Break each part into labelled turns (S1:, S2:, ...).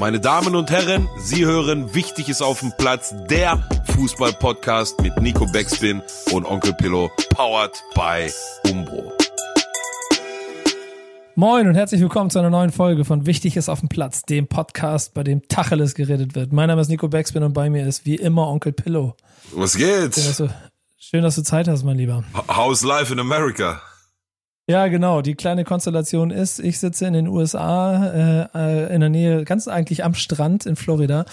S1: Meine Damen und Herren, Sie hören Wichtig ist auf dem Platz, der Fußball-Podcast mit Nico Backspin und Onkel Pillow, powered by Umbro.
S2: Moin und herzlich willkommen zu einer neuen Folge von Wichtig ist auf dem Platz, dem Podcast, bei dem Tacheles geredet wird. Mein Name ist Nico Backspin und bei mir ist wie immer Onkel Pillow.
S1: Was geht?
S2: Schön, dass du, schön, dass du Zeit hast, mein Lieber.
S1: How's life in America?
S2: Ja, genau. Die kleine Konstellation ist, ich sitze in den USA, äh, in der Nähe, ganz eigentlich am Strand in Florida.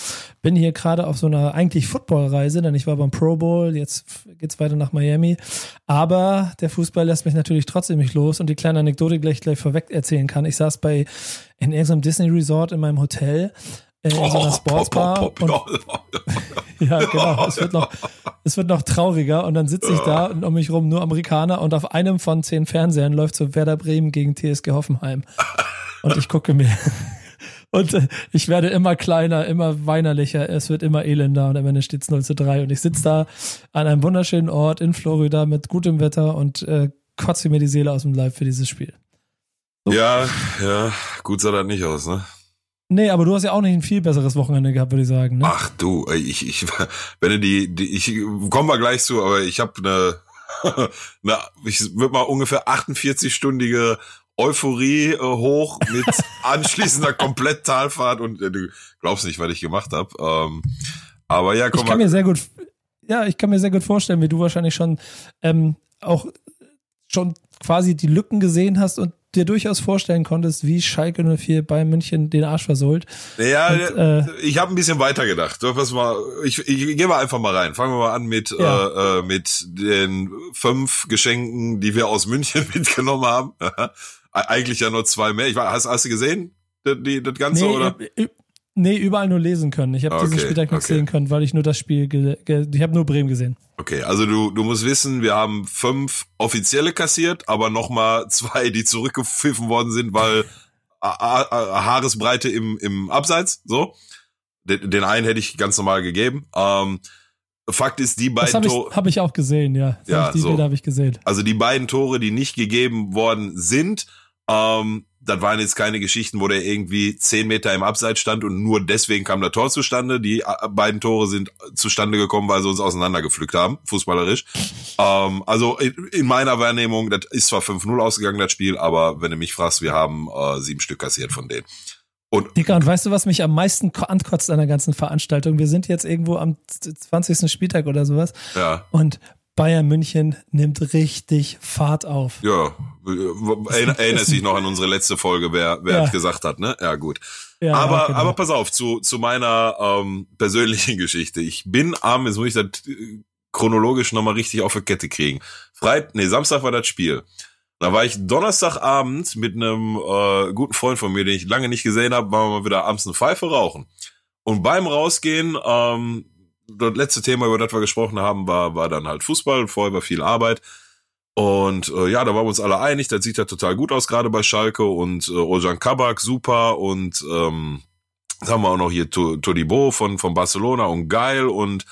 S2: Bin hier gerade auf so einer eigentlich Footballreise, denn ich war beim Pro Bowl, jetzt geht's weiter nach Miami. Aber der Fußball lässt mich natürlich trotzdem nicht los und die kleine Anekdote gleich gleich vorweg erzählen kann. Ich saß bei in irgendeinem Disney Resort in meinem Hotel äh, in so einer Sportsbar. Und, ja, genau. Es wird noch, es wird noch trauriger und dann sitze ich da und um mich rum nur Amerikaner und auf einem von zehn Fernsehern läuft so Werder Bremen gegen TSG Hoffenheim. Und ich gucke mir. Und äh, ich werde immer kleiner, immer weinerlicher, es wird immer elender und am Ende steht es 0 zu 3. Und ich sitze da an einem wunderschönen Ort in Florida mit gutem Wetter und äh, kotze mir die Seele aus dem Leib für dieses Spiel.
S1: So. Ja, ja, gut sah das nicht aus, ne?
S2: Nee, aber du hast ja auch nicht ein viel besseres Wochenende gehabt, würde ich sagen. Ne?
S1: Ach du, ich, ich, wenn du die, die ich kommen wir gleich zu, aber ich habe eine, eine, ich würde mal ungefähr 48-stündige Euphorie äh, hoch mit anschließender Komplett-Talfahrt und äh, du glaubst nicht, was ich gemacht habe. Ähm, aber ja, komm
S2: Ich kann
S1: mal.
S2: mir sehr gut, ja, ich kann mir sehr gut vorstellen, wie du wahrscheinlich schon ähm, auch schon quasi die Lücken gesehen hast und dir durchaus vorstellen konntest, wie Schalke 04 bei München den Arsch versohlt.
S1: Ja, und, äh, ich habe ein bisschen weiter gedacht. Pass mal, ich, ich gehe mal einfach mal rein. Fangen wir mal an mit ja. äh, mit den fünf Geschenken, die wir aus München mitgenommen haben. Eigentlich ja nur zwei mehr. Ich war, hast, hast du gesehen, das, die, das Ganze
S2: nee,
S1: oder?
S2: Nee, überall nur lesen können. Ich habe okay, diesen Spieltag nicht okay. sehen können, weil ich nur das Spiel, ich habe nur Bremen gesehen.
S1: Okay, also du, du musst wissen, wir haben fünf offizielle kassiert, aber nochmal zwei, die zurückgepfiffen worden sind, weil Haaresbreite im, im Abseits, so. Den, den einen hätte ich ganz normal gegeben. Ähm, Fakt ist, die beiden
S2: Tore. Habe ich auch gesehen, ja. Das
S1: ja
S2: hab ich, die
S1: so.
S2: Bilder habe ich gesehen.
S1: Also die beiden Tore, die nicht gegeben worden sind, ähm, das waren jetzt keine Geschichten, wo der irgendwie zehn Meter im Abseits stand und nur deswegen kam der Tor zustande. Die beiden Tore sind zustande gekommen, weil sie uns auseinandergepflückt haben, fußballerisch. Ähm, also in, in, meiner Wahrnehmung, das ist zwar 5-0 ausgegangen, das Spiel, aber wenn du mich fragst, wir haben äh, sieben Stück kassiert von denen.
S2: Und, Dicker, und weißt du, was mich am meisten ankotzt an der ganzen Veranstaltung? Wir sind jetzt irgendwo am 20. Spieltag oder sowas.
S1: Ja.
S2: Und Bayern München nimmt richtig Fahrt auf.
S1: Ja, erinnert sich noch an unsere letzte Folge, wer, wer ja. gesagt hat, ne? Ja, gut. Ja, aber, genau. aber pass auf, zu, zu meiner ähm, persönlichen Geschichte. Ich bin am, jetzt muss ich das äh, chronologisch nochmal richtig auf die Kette kriegen. Freit, nee, Samstag war das Spiel. Da war ich Donnerstagabend mit einem äh, guten Freund von mir, den ich lange nicht gesehen habe, waren wir mal wieder abends eine Pfeife rauchen. Und beim Rausgehen ähm, das letzte Thema, über das wir gesprochen haben, war, war dann halt Fußball. Vorher war viel Arbeit. Und äh, ja, da waren wir uns alle einig, das sieht ja total gut aus, gerade bei Schalke. Und äh, Ojan Kabak super. Und ähm, jetzt haben wir auch noch hier? Todibo von, von Barcelona und geil. Und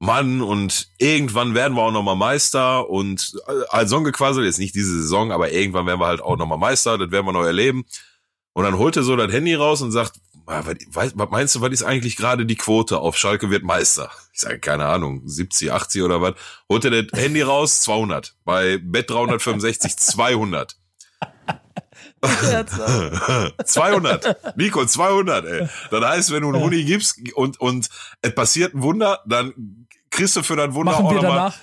S1: Mann und irgendwann werden wir auch nochmal Meister. Und äh, als Songgequassel, jetzt nicht diese Saison, aber irgendwann werden wir halt auch nochmal Meister, das werden wir noch erleben. Und dann holt er so das Handy raus und sagt, was, meinst du, was ist eigentlich gerade die Quote auf Schalke wird Meister? Ich sage, keine Ahnung, 70, 80 oder was. Holt er das Handy raus? 200. Bei Bet 365 200. 200. Nico, 200, ey. Das heißt, wenn du einen Huni gibst und, und es passiert ein Wunder, dann kriegst du für dein Wunder
S2: machen
S1: auch
S2: nochmal,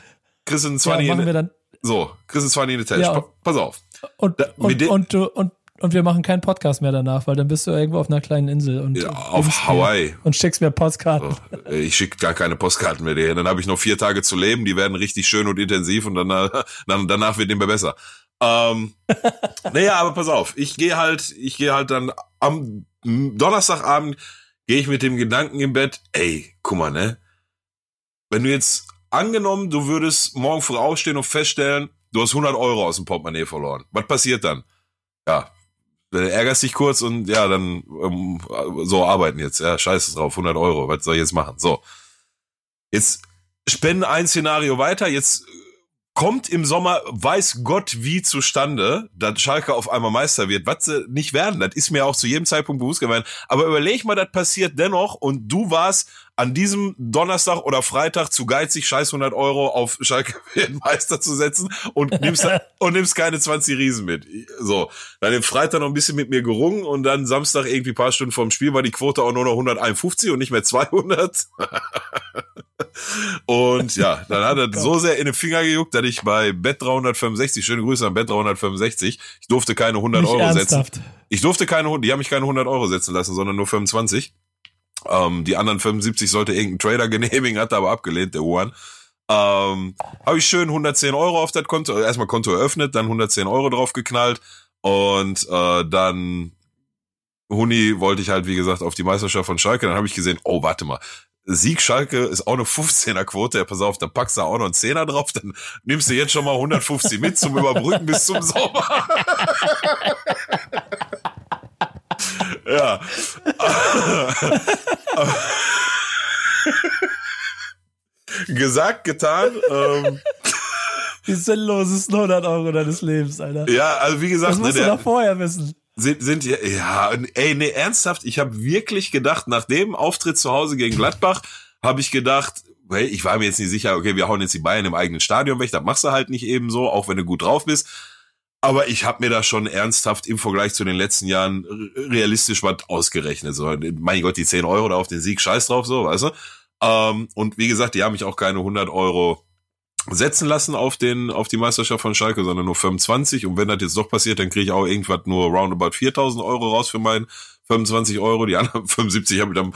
S1: kriegst du einen 20
S2: ja, dann,
S1: so, kriegst du 20 in die Tasche.
S2: Ja,
S1: Pass auf.
S2: Und, da, und, und, und, und und wir machen keinen Podcast mehr danach, weil dann bist du irgendwo auf einer kleinen Insel und
S1: ja, auf Hawaii
S2: und schickst mir Postkarten.
S1: So, ich schicke gar keine Postkarten mehr dir. Dann habe ich noch vier Tage zu leben, die werden richtig schön und intensiv und dann, dann danach wird dem besser. Ähm, naja, aber pass auf, ich gehe halt, ich gehe halt dann am Donnerstagabend gehe ich mit dem Gedanken im Bett, ey, guck mal, ne? Wenn du jetzt angenommen, du würdest morgen früh aufstehen und feststellen, du hast 100 Euro aus dem Portemonnaie verloren. Was passiert dann? Ja, dann ärgerst dich kurz und ja, dann ähm, so arbeiten jetzt. Ja, scheiße drauf, 100 Euro, was soll ich jetzt machen? So, jetzt spenden ein Szenario weiter, jetzt kommt im Sommer, weiß Gott wie zustande, dass Schalke auf einmal Meister wird, was sie nicht werden. Das ist mir auch zu jedem Zeitpunkt bewusst gewesen. Aber überleg mal, das passiert dennoch und du warst an diesem Donnerstag oder Freitag zu geizig, scheiß 100 Euro auf Schalke Meister zu setzen und nimmst, und nimmst keine 20 Riesen mit. So, dann den Freitag noch ein bisschen mit mir gerungen und dann Samstag irgendwie paar Stunden vorm Spiel war die Quote auch nur noch 151 und nicht mehr 200. Und ja, dann hat er so sehr in den Finger gejuckt, dass ich bei Bet 365, schöne Grüße an Bet 365, ich durfte keine 100 Nicht Euro ernsthaft. setzen. Ich durfte keine, die haben mich keine 100 Euro setzen lassen, sondern nur 25. Ähm, die anderen 75 sollte irgendein Trader genehmigen, hat er aber abgelehnt, der Juan. Ähm, habe ich schön 110 Euro auf das Konto, äh, erstmal Konto eröffnet, dann 110 Euro drauf geknallt und äh, dann Huni wollte ich halt, wie gesagt, auf die Meisterschaft von Schalke. Dann habe ich gesehen, oh, warte mal, Sieg Schalke ist auch eine 15er Quote. Ja, pass auf, da packst du auch noch einen Zehner drauf, dann nimmst du jetzt schon mal 150 mit zum Überbrücken bis zum Sommer. ja. Gesagt, getan. Ähm,
S2: die sinnlosesten 100 Euro deines Lebens, Alter.
S1: Ja, also wie gesagt,
S2: das musst ne, du doch vorher wissen
S1: sind, sind ja, ja, ey, nee, ernsthaft, ich habe wirklich gedacht, nach dem Auftritt zu Hause gegen Gladbach, habe ich gedacht, hey, ich war mir jetzt nicht sicher, okay, wir hauen jetzt die Bayern im eigenen Stadion weg, das machst du halt nicht eben so, auch wenn du gut drauf bist. Aber ich habe mir da schon ernsthaft im Vergleich zu den letzten Jahren realistisch was ausgerechnet. So, mein Gott, die 10 Euro da auf den Sieg, scheiß drauf, so, weißt du? Ähm, und wie gesagt, die haben mich auch keine 100 Euro setzen lassen auf den auf die Meisterschaft von Schalke, sondern nur 25. Und wenn das jetzt doch passiert, dann kriege ich auch irgendwas nur roundabout 4.000 Euro raus für meinen 25 Euro. Die anderen 75 habe ich dann,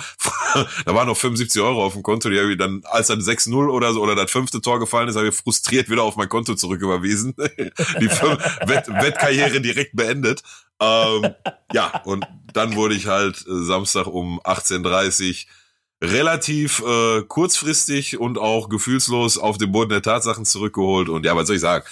S1: da waren noch 75 Euro auf dem Konto. Die habe ich dann, als dann 6-0 oder so oder das fünfte Tor gefallen ist, habe ich frustriert wieder auf mein Konto zurücküberwiesen. die Wett Wettkarriere direkt beendet. Ähm, ja, und dann wurde ich halt äh, Samstag um 18.30 relativ äh, kurzfristig und auch gefühlslos auf den Boden der Tatsachen zurückgeholt. Und ja, was soll ich sagen?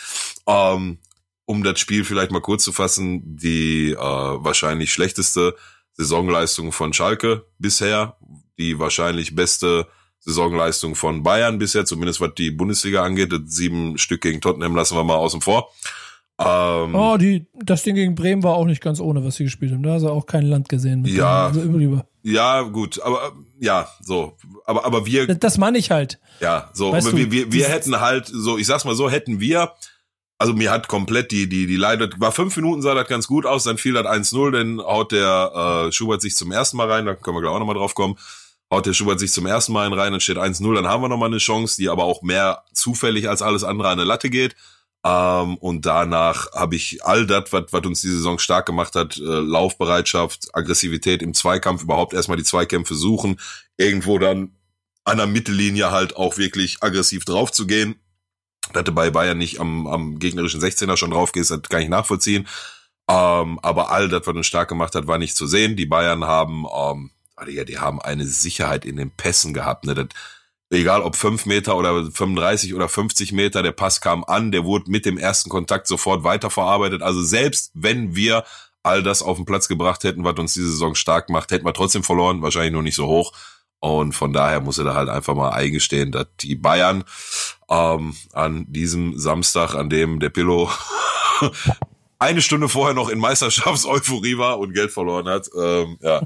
S1: Ähm, um das Spiel vielleicht mal kurz zu fassen, die äh, wahrscheinlich schlechteste Saisonleistung von Schalke bisher, die wahrscheinlich beste Saisonleistung von Bayern bisher, zumindest was die Bundesliga angeht. Sieben Stück gegen Tottenham lassen wir mal außen vor.
S2: Ähm, oh, die, das Ding gegen Bremen war auch nicht ganz ohne, was sie gespielt haben. Da hast du auch kein Land gesehen.
S1: ja, also ja, gut, aber ja, so, aber aber wir.
S2: Das, das meine ich halt.
S1: Ja, so, weißt du, wir, wir, wir hätten halt, so, ich sag's mal so, hätten wir, also mir hat komplett die die die Leiter, war fünf Minuten sah das ganz gut aus, dann fiel das 1-0, dann haut der äh, Schubert sich zum ersten Mal rein, da können wir gleich auch nochmal drauf kommen. Haut der Schubert sich zum ersten Mal rein, dann steht 1-0, dann haben wir nochmal eine Chance, die aber auch mehr zufällig als alles andere an der Latte geht. Ähm, und danach habe ich all das, was uns die Saison stark gemacht hat, äh, Laufbereitschaft, Aggressivität im Zweikampf, überhaupt erstmal die Zweikämpfe suchen, irgendwo dann an der Mittellinie halt auch wirklich aggressiv drauf zu gehen. Dass du bei Bayern nicht am, am gegnerischen 16er schon drauf gehst, das kann ich nachvollziehen. Ähm, aber all das, was uns stark gemacht hat, war nicht zu sehen. Die Bayern haben, ähm, die, die haben eine Sicherheit in den Pässen gehabt. Ne? Das, egal ob fünf Meter oder 35 oder 50 Meter, der Pass kam an, der wurde mit dem ersten Kontakt sofort weiterverarbeitet. Also selbst wenn wir all das auf den Platz gebracht hätten, was uns diese Saison stark macht, hätten wir trotzdem verloren, wahrscheinlich nur nicht so hoch. Und von daher muss er da halt einfach mal eingestehen, dass die Bayern ähm, an diesem Samstag, an dem der Pillow eine Stunde vorher noch in Meisterschaftseuphorie war und Geld verloren hat, ähm, ja,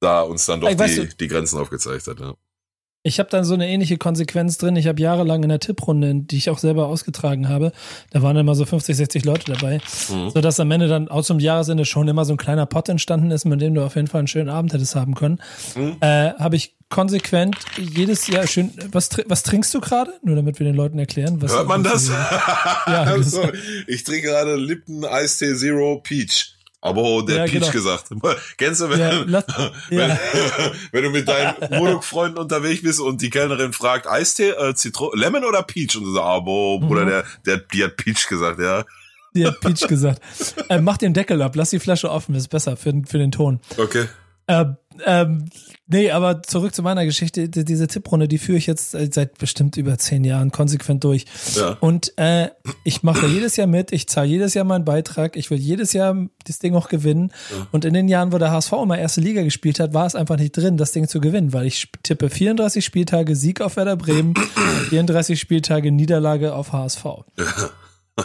S1: da uns dann doch die, die Grenzen aufgezeigt hat. Ja.
S2: Ich habe dann so eine ähnliche Konsequenz drin. Ich habe jahrelang in der Tipprunde, die ich auch selber ausgetragen habe, da waren immer so 50, 60 Leute dabei, mhm. sodass am Ende dann auch zum Jahresende schon immer so ein kleiner Pot entstanden ist, mit dem du auf jeden Fall einen schönen Abend hättest haben können. Mhm. Äh, habe ich konsequent jedes Jahr schön. Was, was trinkst du gerade? Nur damit wir den Leuten erklären. Was,
S1: Hört man das? ja, also, ich trinke gerade Lipton Eistee Zero Peach. Aber der ja, Peach genau. gesagt. Kennst du, wenn, ja, lass, wenn, ja. wenn, du mit deinen Modok-Freunden unterwegs bist und die Kellnerin fragt, Eistee, äh, Zitron, Lemon oder Peach? Und du sagst, ah, boah, Bruder, mhm. der, der, die hat Peach gesagt, ja.
S2: Die hat Peach gesagt. Äh, mach den Deckel ab, lass die Flasche offen, ist besser für, für den Ton.
S1: Okay.
S2: Ähm, ähm, nee, aber zurück zu meiner Geschichte. Diese Tipprunde, die führe ich jetzt seit bestimmt über zehn Jahren konsequent durch. Ja. Und äh, ich mache jedes Jahr mit, ich zahle jedes Jahr meinen Beitrag, ich will jedes Jahr das Ding auch gewinnen. Ja. Und in den Jahren, wo der HSV immer erste Liga gespielt hat, war es einfach nicht drin, das Ding zu gewinnen, weil ich tippe 34 Spieltage Sieg auf Werder Bremen, 34 Spieltage Niederlage auf HSV. Ja.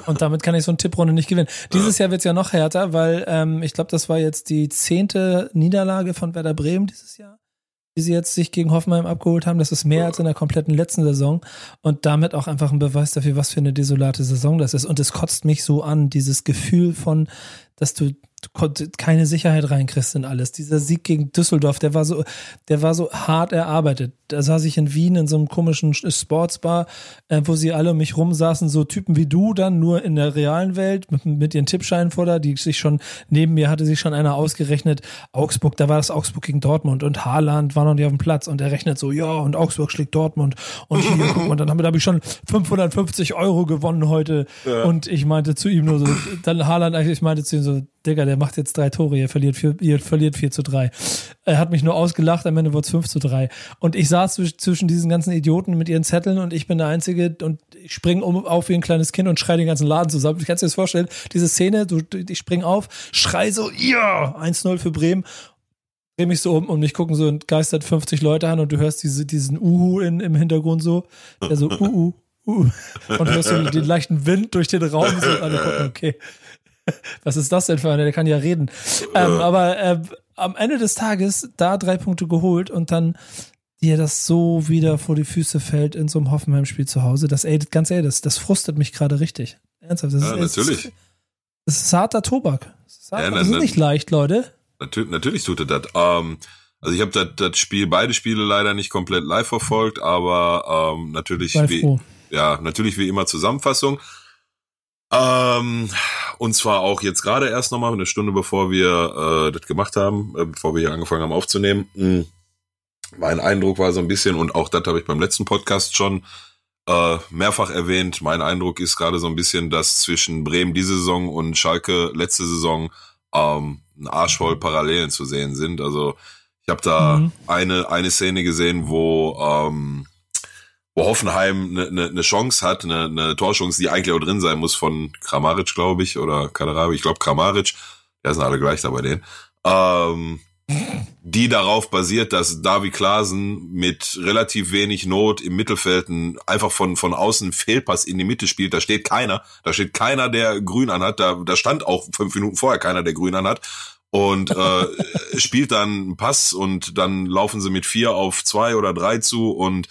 S2: Und damit kann ich so eine Tipprunde nicht gewinnen. Dieses Jahr wird's ja noch härter, weil ähm, ich glaube, das war jetzt die zehnte Niederlage von Werder Bremen dieses Jahr, die sie jetzt sich gegen Hoffenheim abgeholt haben. Das ist mehr als in der kompletten letzten Saison und damit auch einfach ein Beweis dafür, was für eine desolate Saison das ist. Und es kotzt mich so an, dieses Gefühl von, dass du keine Sicherheit reinkriegst in alles. Dieser Sieg gegen Düsseldorf, der war so, der war so hart erarbeitet. Da saß ich in Wien in so einem komischen Sportsbar, äh, wo sie alle um mich rum saßen, so Typen wie du dann, nur in der realen Welt, mit, mit ihren Tippscheinen vor da, die sich schon, neben mir hatte sich schon einer ausgerechnet, Augsburg, da war das Augsburg gegen Dortmund und Haaland war noch nicht auf dem Platz und er rechnet so, ja, und Augsburg schlägt Dortmund und hier, guck mal, dann habe hab ich schon 550 Euro gewonnen heute ja. und ich meinte zu ihm nur so, dann Haaland, ich meinte zu ihm so, Digga, der macht jetzt drei Tore, ihr verliert, vier, ihr verliert 4 zu 3. Er hat mich nur ausgelacht, am Ende wurde es 5 zu 3. Und ich saß zwischen diesen ganzen Idioten mit ihren Zetteln und ich bin der Einzige und ich springe um, auf wie ein kleines Kind und schreie den ganzen Laden zusammen. Ich kann dir das vorstellen, diese Szene, du, ich spring auf, schrei so, ja, 1-0 für Bremen drehe mich so um und mich gucken so entgeistert 50 Leute an und du hörst diese, diesen Uhu in, im Hintergrund so, der so Uhu, Uhu. Und hörst so den leichten Wind durch den Raum so alle gucken, okay, Was ist das denn für einer? Der kann ja reden. Ähm, aber äh, am Ende des Tages da drei Punkte geholt und dann dir das so wieder vor die Füße fällt in so einem Hoffenheim-Spiel zu Hause. Das, ey, ganz ehrlich, das, das frustet mich gerade richtig. Ernsthaft. Das
S1: ja, ist, natürlich.
S2: Das ist harter Tobak. Das ist, hart, ja, das ist nicht leicht, Leute.
S1: Natürlich, natürlich tut er das. Ähm, also ich habe das, das Spiel, beide Spiele leider nicht komplett live verfolgt, aber ähm, natürlich wie, ja, natürlich wie immer Zusammenfassung. Ähm, und zwar auch jetzt gerade erst nochmal, eine Stunde bevor wir äh, das gemacht haben, äh, bevor wir hier angefangen haben aufzunehmen. Mh, mein Eindruck war so ein bisschen, und auch das habe ich beim letzten Podcast schon äh, mehrfach erwähnt, mein Eindruck ist gerade so ein bisschen, dass zwischen Bremen diese Saison und Schalke letzte Saison ähm, ein Arsch voll Parallelen zu sehen sind. Also ich habe da mhm. eine, eine Szene gesehen, wo ähm, wo Hoffenheim eine, eine, eine Chance hat, eine, eine Torchance, die eigentlich auch drin sein muss von Kramaric, glaube ich, oder Kadarabi, ich glaube Kramaric, der sind alle gleich da bei denen, ähm, die darauf basiert, dass Davi Klaasen mit relativ wenig Not im Mittelfeld einfach von, von außen Fehlpass in die Mitte spielt. Da steht keiner. Da steht keiner, der grün anhat. Da, da stand auch fünf Minuten vorher keiner, der grün anhat. Und äh, spielt dann einen Pass und dann laufen sie mit vier auf zwei oder drei zu und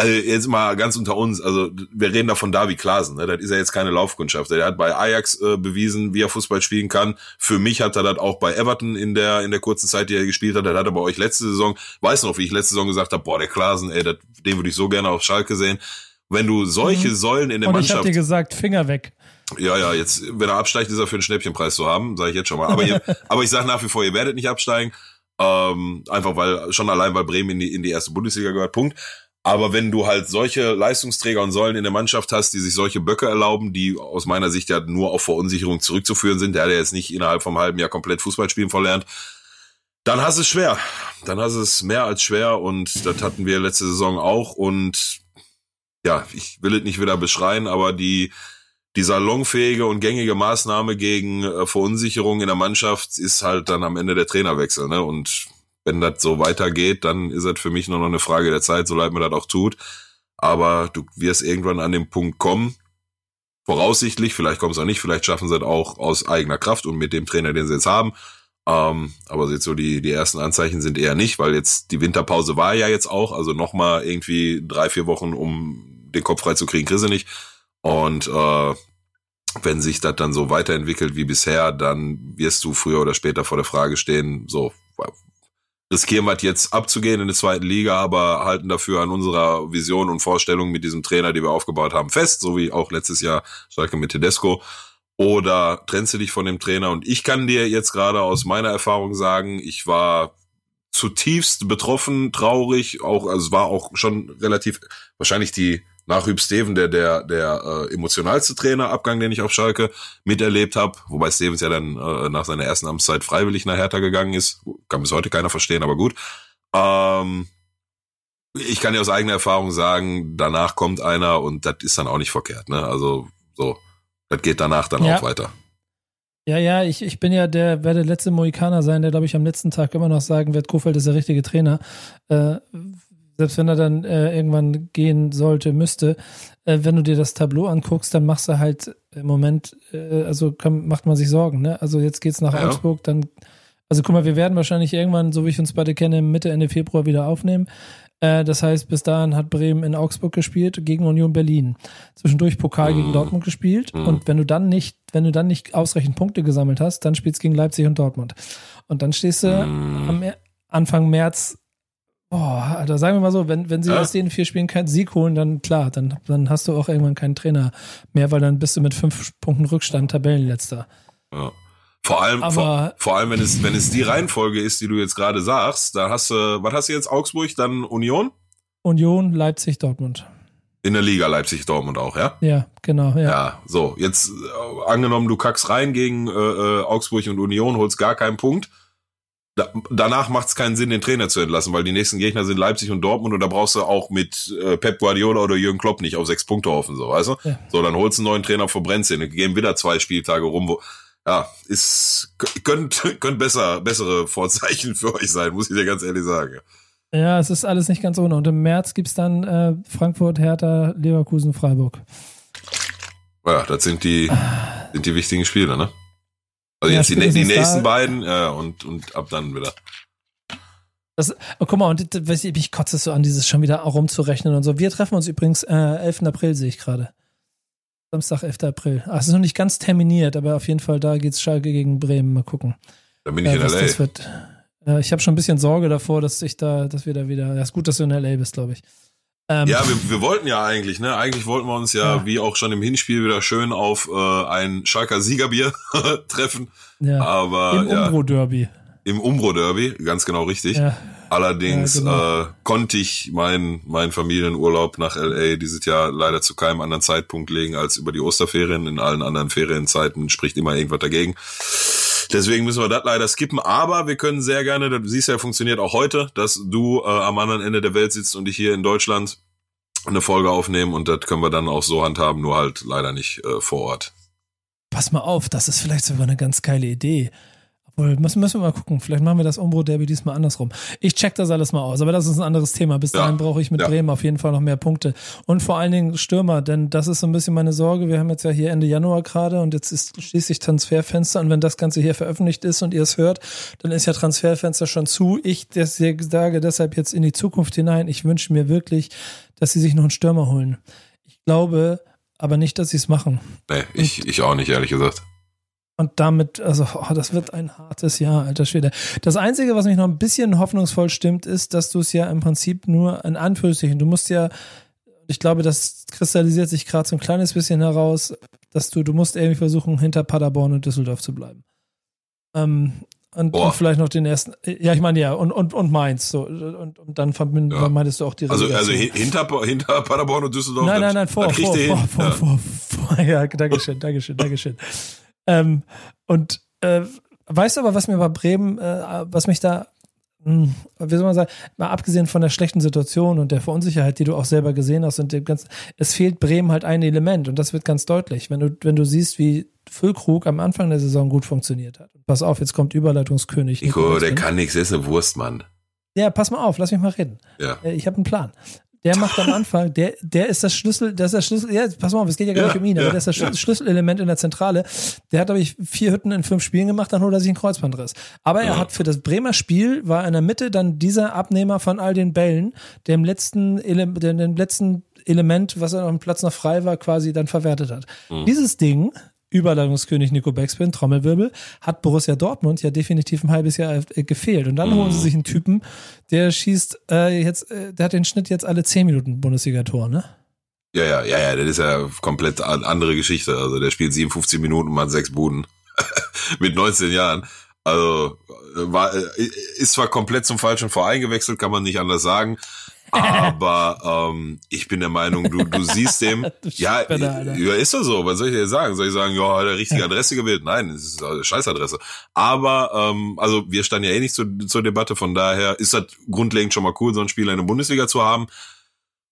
S1: also jetzt mal ganz unter uns, also wir reden da von Davi Klaasen, ne? das ist ja jetzt keine Laufkundschaft. Der hat bei Ajax äh, bewiesen, wie er Fußball spielen kann. Für mich hat er das auch bei Everton in der in der kurzen Zeit, die er gespielt hat. Der hat er bei euch letzte Saison, weiß noch, wie ich letzte Saison gesagt habe, boah, der Klaasen, ey, das, den würde ich so gerne auf Schalke sehen. Wenn du solche mhm. Säulen in der
S2: Und
S1: Mannschaft...
S2: ich hab dir gesagt, Finger weg.
S1: Ja, ja, jetzt, wenn er absteigt, ist er für einen Schnäppchenpreis zu haben, sage ich jetzt schon mal. Aber, ihr, aber ich sage nach wie vor, ihr werdet nicht absteigen. Ähm, einfach weil, schon allein, weil Bremen in die, in die erste Bundesliga gehört. Punkt. Aber wenn du halt solche Leistungsträger und Säulen in der Mannschaft hast, die sich solche Böcke erlauben, die aus meiner Sicht ja nur auf Verunsicherung zurückzuführen sind, der hat ja jetzt nicht innerhalb vom halben Jahr komplett Fußball spielen verlernt, dann hast du es schwer. Dann hast du es mehr als schwer und das hatten wir letzte Saison auch und ja, ich will es nicht wieder beschreien, aber die, die salonfähige und gängige Maßnahme gegen äh, Verunsicherung in der Mannschaft ist halt dann am Ende der Trainerwechsel, ne? Und wenn das so weitergeht, dann ist das für mich nur noch eine Frage der Zeit, so leid mir das auch tut. Aber du wirst irgendwann an den Punkt kommen, voraussichtlich, vielleicht kommt es auch nicht, vielleicht schaffen sie es auch aus eigener Kraft und mit dem Trainer, den sie jetzt haben. Ähm, aber jetzt so die, die ersten Anzeichen sind eher nicht, weil jetzt die Winterpause war ja jetzt auch, also nochmal irgendwie drei, vier Wochen, um den Kopf frei zu kriegen, kriege nicht. Und äh, wenn sich das dann so weiterentwickelt wie bisher, dann wirst du früher oder später vor der Frage stehen, so, riskieren wir jetzt abzugehen in der zweiten Liga, aber halten dafür an unserer Vision und Vorstellung mit diesem Trainer, die wir aufgebaut haben, fest, so wie auch letztes Jahr Schalke mit Tedesco. Oder trennst du dich von dem Trainer? Und ich kann dir jetzt gerade aus meiner Erfahrung sagen, ich war zutiefst betroffen, traurig, auch, also es war auch schon relativ, wahrscheinlich die nach Hüb Steven der der der äh, emotionalste Trainerabgang, den ich auf Schalke miterlebt habe, wobei Stevens ja dann äh, nach seiner ersten Amtszeit freiwillig nach Hertha gegangen ist, kann bis heute keiner verstehen, aber gut. Ähm, ich kann ja aus eigener Erfahrung sagen, danach kommt einer und das ist dann auch nicht verkehrt, ne? Also so, das geht danach dann ja. auch weiter.
S2: Ja, ja, ich, ich bin ja der, werde der letzte Mohikaner sein, der, glaube ich, am letzten Tag immer noch sagen wird, Kofeld ist der richtige Trainer. Äh, selbst wenn er dann äh, irgendwann gehen sollte, müsste, äh, wenn du dir das Tableau anguckst, dann machst du halt im Moment, äh, also kann, macht man sich Sorgen, ne? Also jetzt geht's nach ja. Augsburg, dann, also guck mal, wir werden wahrscheinlich irgendwann, so wie ich uns beide kenne, Mitte, Ende Februar wieder aufnehmen. Äh, das heißt, bis dahin hat Bremen in Augsburg gespielt gegen Union Berlin. Zwischendurch Pokal mhm. gegen Dortmund gespielt. Mhm. Und wenn du dann nicht, wenn du dann nicht ausreichend Punkte gesammelt hast, dann spielst du gegen Leipzig und Dortmund. Und dann stehst du mhm. am Anfang März Boah, Alter, sagen wir mal so, wenn, wenn sie ja. aus den vier Spielen keinen Sieg holen, dann klar, dann, dann hast du auch irgendwann keinen Trainer mehr, weil dann bist du mit fünf Punkten Rückstand Tabellenletzter.
S1: Ja. Vor allem, Aber, vor, vor, allem, wenn es, wenn es die Reihenfolge ist, die du jetzt gerade sagst, da hast du, was hast du jetzt? Augsburg, dann Union?
S2: Union, Leipzig, Dortmund.
S1: In der Liga Leipzig, Dortmund auch, ja?
S2: Ja, genau, ja.
S1: Ja, so, jetzt äh, angenommen, du kackst rein gegen äh, äh Augsburg und Union, holst gar keinen Punkt. Da, danach macht es keinen Sinn, den Trainer zu entlassen, weil die nächsten Gegner sind Leipzig und Dortmund und da brauchst du auch mit äh, Pep Guardiola oder Jürgen Klopp nicht auf sechs Punkte hoffen, so, weißt du? Ja. So, dann holst du einen neuen Trainer, verbrennst ihn, gehen wieder zwei Spieltage rum, wo, ja, ist, könnte, könnte besser, bessere Vorzeichen für euch sein, muss ich dir ganz ehrlich sagen.
S2: Ja, es ist alles nicht ganz ohne. Und im März gibt's dann äh, Frankfurt, Hertha, Leverkusen, Freiburg.
S1: Ja, das sind die, sind die wichtigen Spiele, ne? Also ja, jetzt die, die nächsten beiden, ja, und, und ab dann wieder.
S2: Das, oh, guck mal, und weiß ich, kotzt es so an, dieses schon wieder rumzurechnen und so. Wir treffen uns übrigens äh, 11. April, sehe ich gerade. Samstag, 11. April. Ach, es ist noch nicht ganz terminiert, aber auf jeden Fall, da geht's Schalke gegen Bremen. Mal gucken.
S1: Da bin ich äh, in L.A. Das wird,
S2: äh, ich habe schon ein bisschen Sorge davor, dass ich da, dass wir da wieder. Ja, ist gut, dass du in L.A. bist, glaube ich.
S1: Ähm, ja, wir, wir wollten ja eigentlich, ne? Eigentlich wollten wir uns ja, ja. wie auch schon im Hinspiel, wieder schön auf äh, ein Schalker Siegerbier treffen. Ja. Aber
S2: im
S1: ja,
S2: Umbro-Derby.
S1: Im Umbro-Derby, ganz genau richtig. Ja. Allerdings ja, genau. äh, konnte ich meinen mein Familienurlaub nach LA dieses Jahr leider zu keinem anderen Zeitpunkt legen als über die Osterferien. In allen anderen Ferienzeiten spricht immer irgendwas dagegen. Deswegen müssen wir das leider skippen. Aber wir können sehr gerne, du siehst ja, funktioniert auch heute, dass du äh, am anderen Ende der Welt sitzt und ich hier in Deutschland eine Folge aufnehmen und das können wir dann auch so handhaben, nur halt leider nicht äh, vor Ort.
S2: Pass mal auf, das ist vielleicht sogar eine ganz geile Idee. Müssen, müssen wir mal gucken. Vielleicht machen wir das Umbro-Derby diesmal andersrum. Ich check das alles mal aus, aber das ist ein anderes Thema. Bis dahin ja, brauche ich mit ja. Bremen auf jeden Fall noch mehr Punkte. Und vor allen Dingen Stürmer, denn das ist so ein bisschen meine Sorge. Wir haben jetzt ja hier Ende Januar gerade und jetzt ist schließlich Transferfenster. Und wenn das Ganze hier veröffentlicht ist und ihr es hört, dann ist ja Transferfenster schon zu. Ich sage deshalb jetzt in die Zukunft hinein. Ich wünsche mir wirklich, dass sie sich noch einen Stürmer holen. Ich glaube aber nicht, dass sie es machen.
S1: Nee, ich, ich auch nicht, ehrlich gesagt.
S2: Und damit, also, oh, das wird ein hartes Jahr, alter Schwede. Das Einzige, was mich noch ein bisschen hoffnungsvoll stimmt, ist, dass du es ja im Prinzip nur in Anführungsstrichen, du musst ja, ich glaube, das kristallisiert sich gerade so ein kleines bisschen heraus, dass du, du musst irgendwie versuchen, hinter Paderborn und Düsseldorf zu bleiben. Ähm, und, und, vielleicht noch den ersten, ja, ich meine, ja, und, und, und Mainz, so, und, und dann verbinden, ja. meintest du auch die
S1: Also, also hinter, hinter Paderborn und Düsseldorf?
S2: Nein, nein, nein, vor, vor, vor, vor, ja. vor, vor, vor, ja, Dankeschön, Dankeschön, Dankeschön. Ähm, und äh, weißt du aber, was mir bei Bremen, äh, was mich da, mh, hm, wie soll man sagen, mal abgesehen von der schlechten Situation und der Verunsicherheit, die du auch selber gesehen hast und dem ganzen, es fehlt Bremen halt ein Element und das wird ganz deutlich, wenn du, wenn du siehst, wie Füllkrug am Anfang der Saison gut funktioniert hat. Pass auf, jetzt kommt Überleitungskönig.
S1: Nico, der kann nichts, ist eine Wurst, Mann.
S2: Ja, pass mal auf, lass mich mal reden.
S1: Ja.
S2: Äh, ich habe einen Plan der macht am Anfang, der, der ist das Schlüssel, der ist das Schlüssel, ja, pass mal auf, es geht ja gar ja, nicht um ihn, ja, aber der ist das ja. Schlüsselelement in der Zentrale. Der hat, glaube ich, vier Hütten in fünf Spielen gemacht, dann holt er sich einen Kreuzbandriss. Aber er hat für das Bremer Spiel, war in der Mitte dann dieser Abnehmer von all den Bällen, der im letzten, Ele der im letzten Element, was er dem Platz noch frei war, quasi dann verwertet hat. Mhm. Dieses Ding Überleitungskönig Nico Backspin, Trommelwirbel, hat Borussia Dortmund ja definitiv ein halbes Jahr äh, gefehlt. Und dann holen sie sich einen Typen, der schießt äh, jetzt, äh, der hat den Schnitt jetzt alle 10 Minuten Bundesliga-Tor, ne?
S1: Ja, ja, ja, ja, das ist ja komplett andere Geschichte. Also der spielt 57 Minuten und macht sechs Buden. Mit 19 Jahren. Also war, äh, ist zwar komplett zum falschen Verein gewechselt, kann man nicht anders sagen. Aber ähm, ich bin der Meinung, du, du siehst dem, ja, ja, ist doch so. Was soll ich dir sagen? Soll ich sagen, ja, der richtige Adresse gewählt? Nein, das ist eine Scheißadresse. Aber ähm, also wir standen ja eh nicht zu, zur Debatte, von daher ist das grundlegend schon mal cool, so einen Spieler in der Bundesliga zu haben.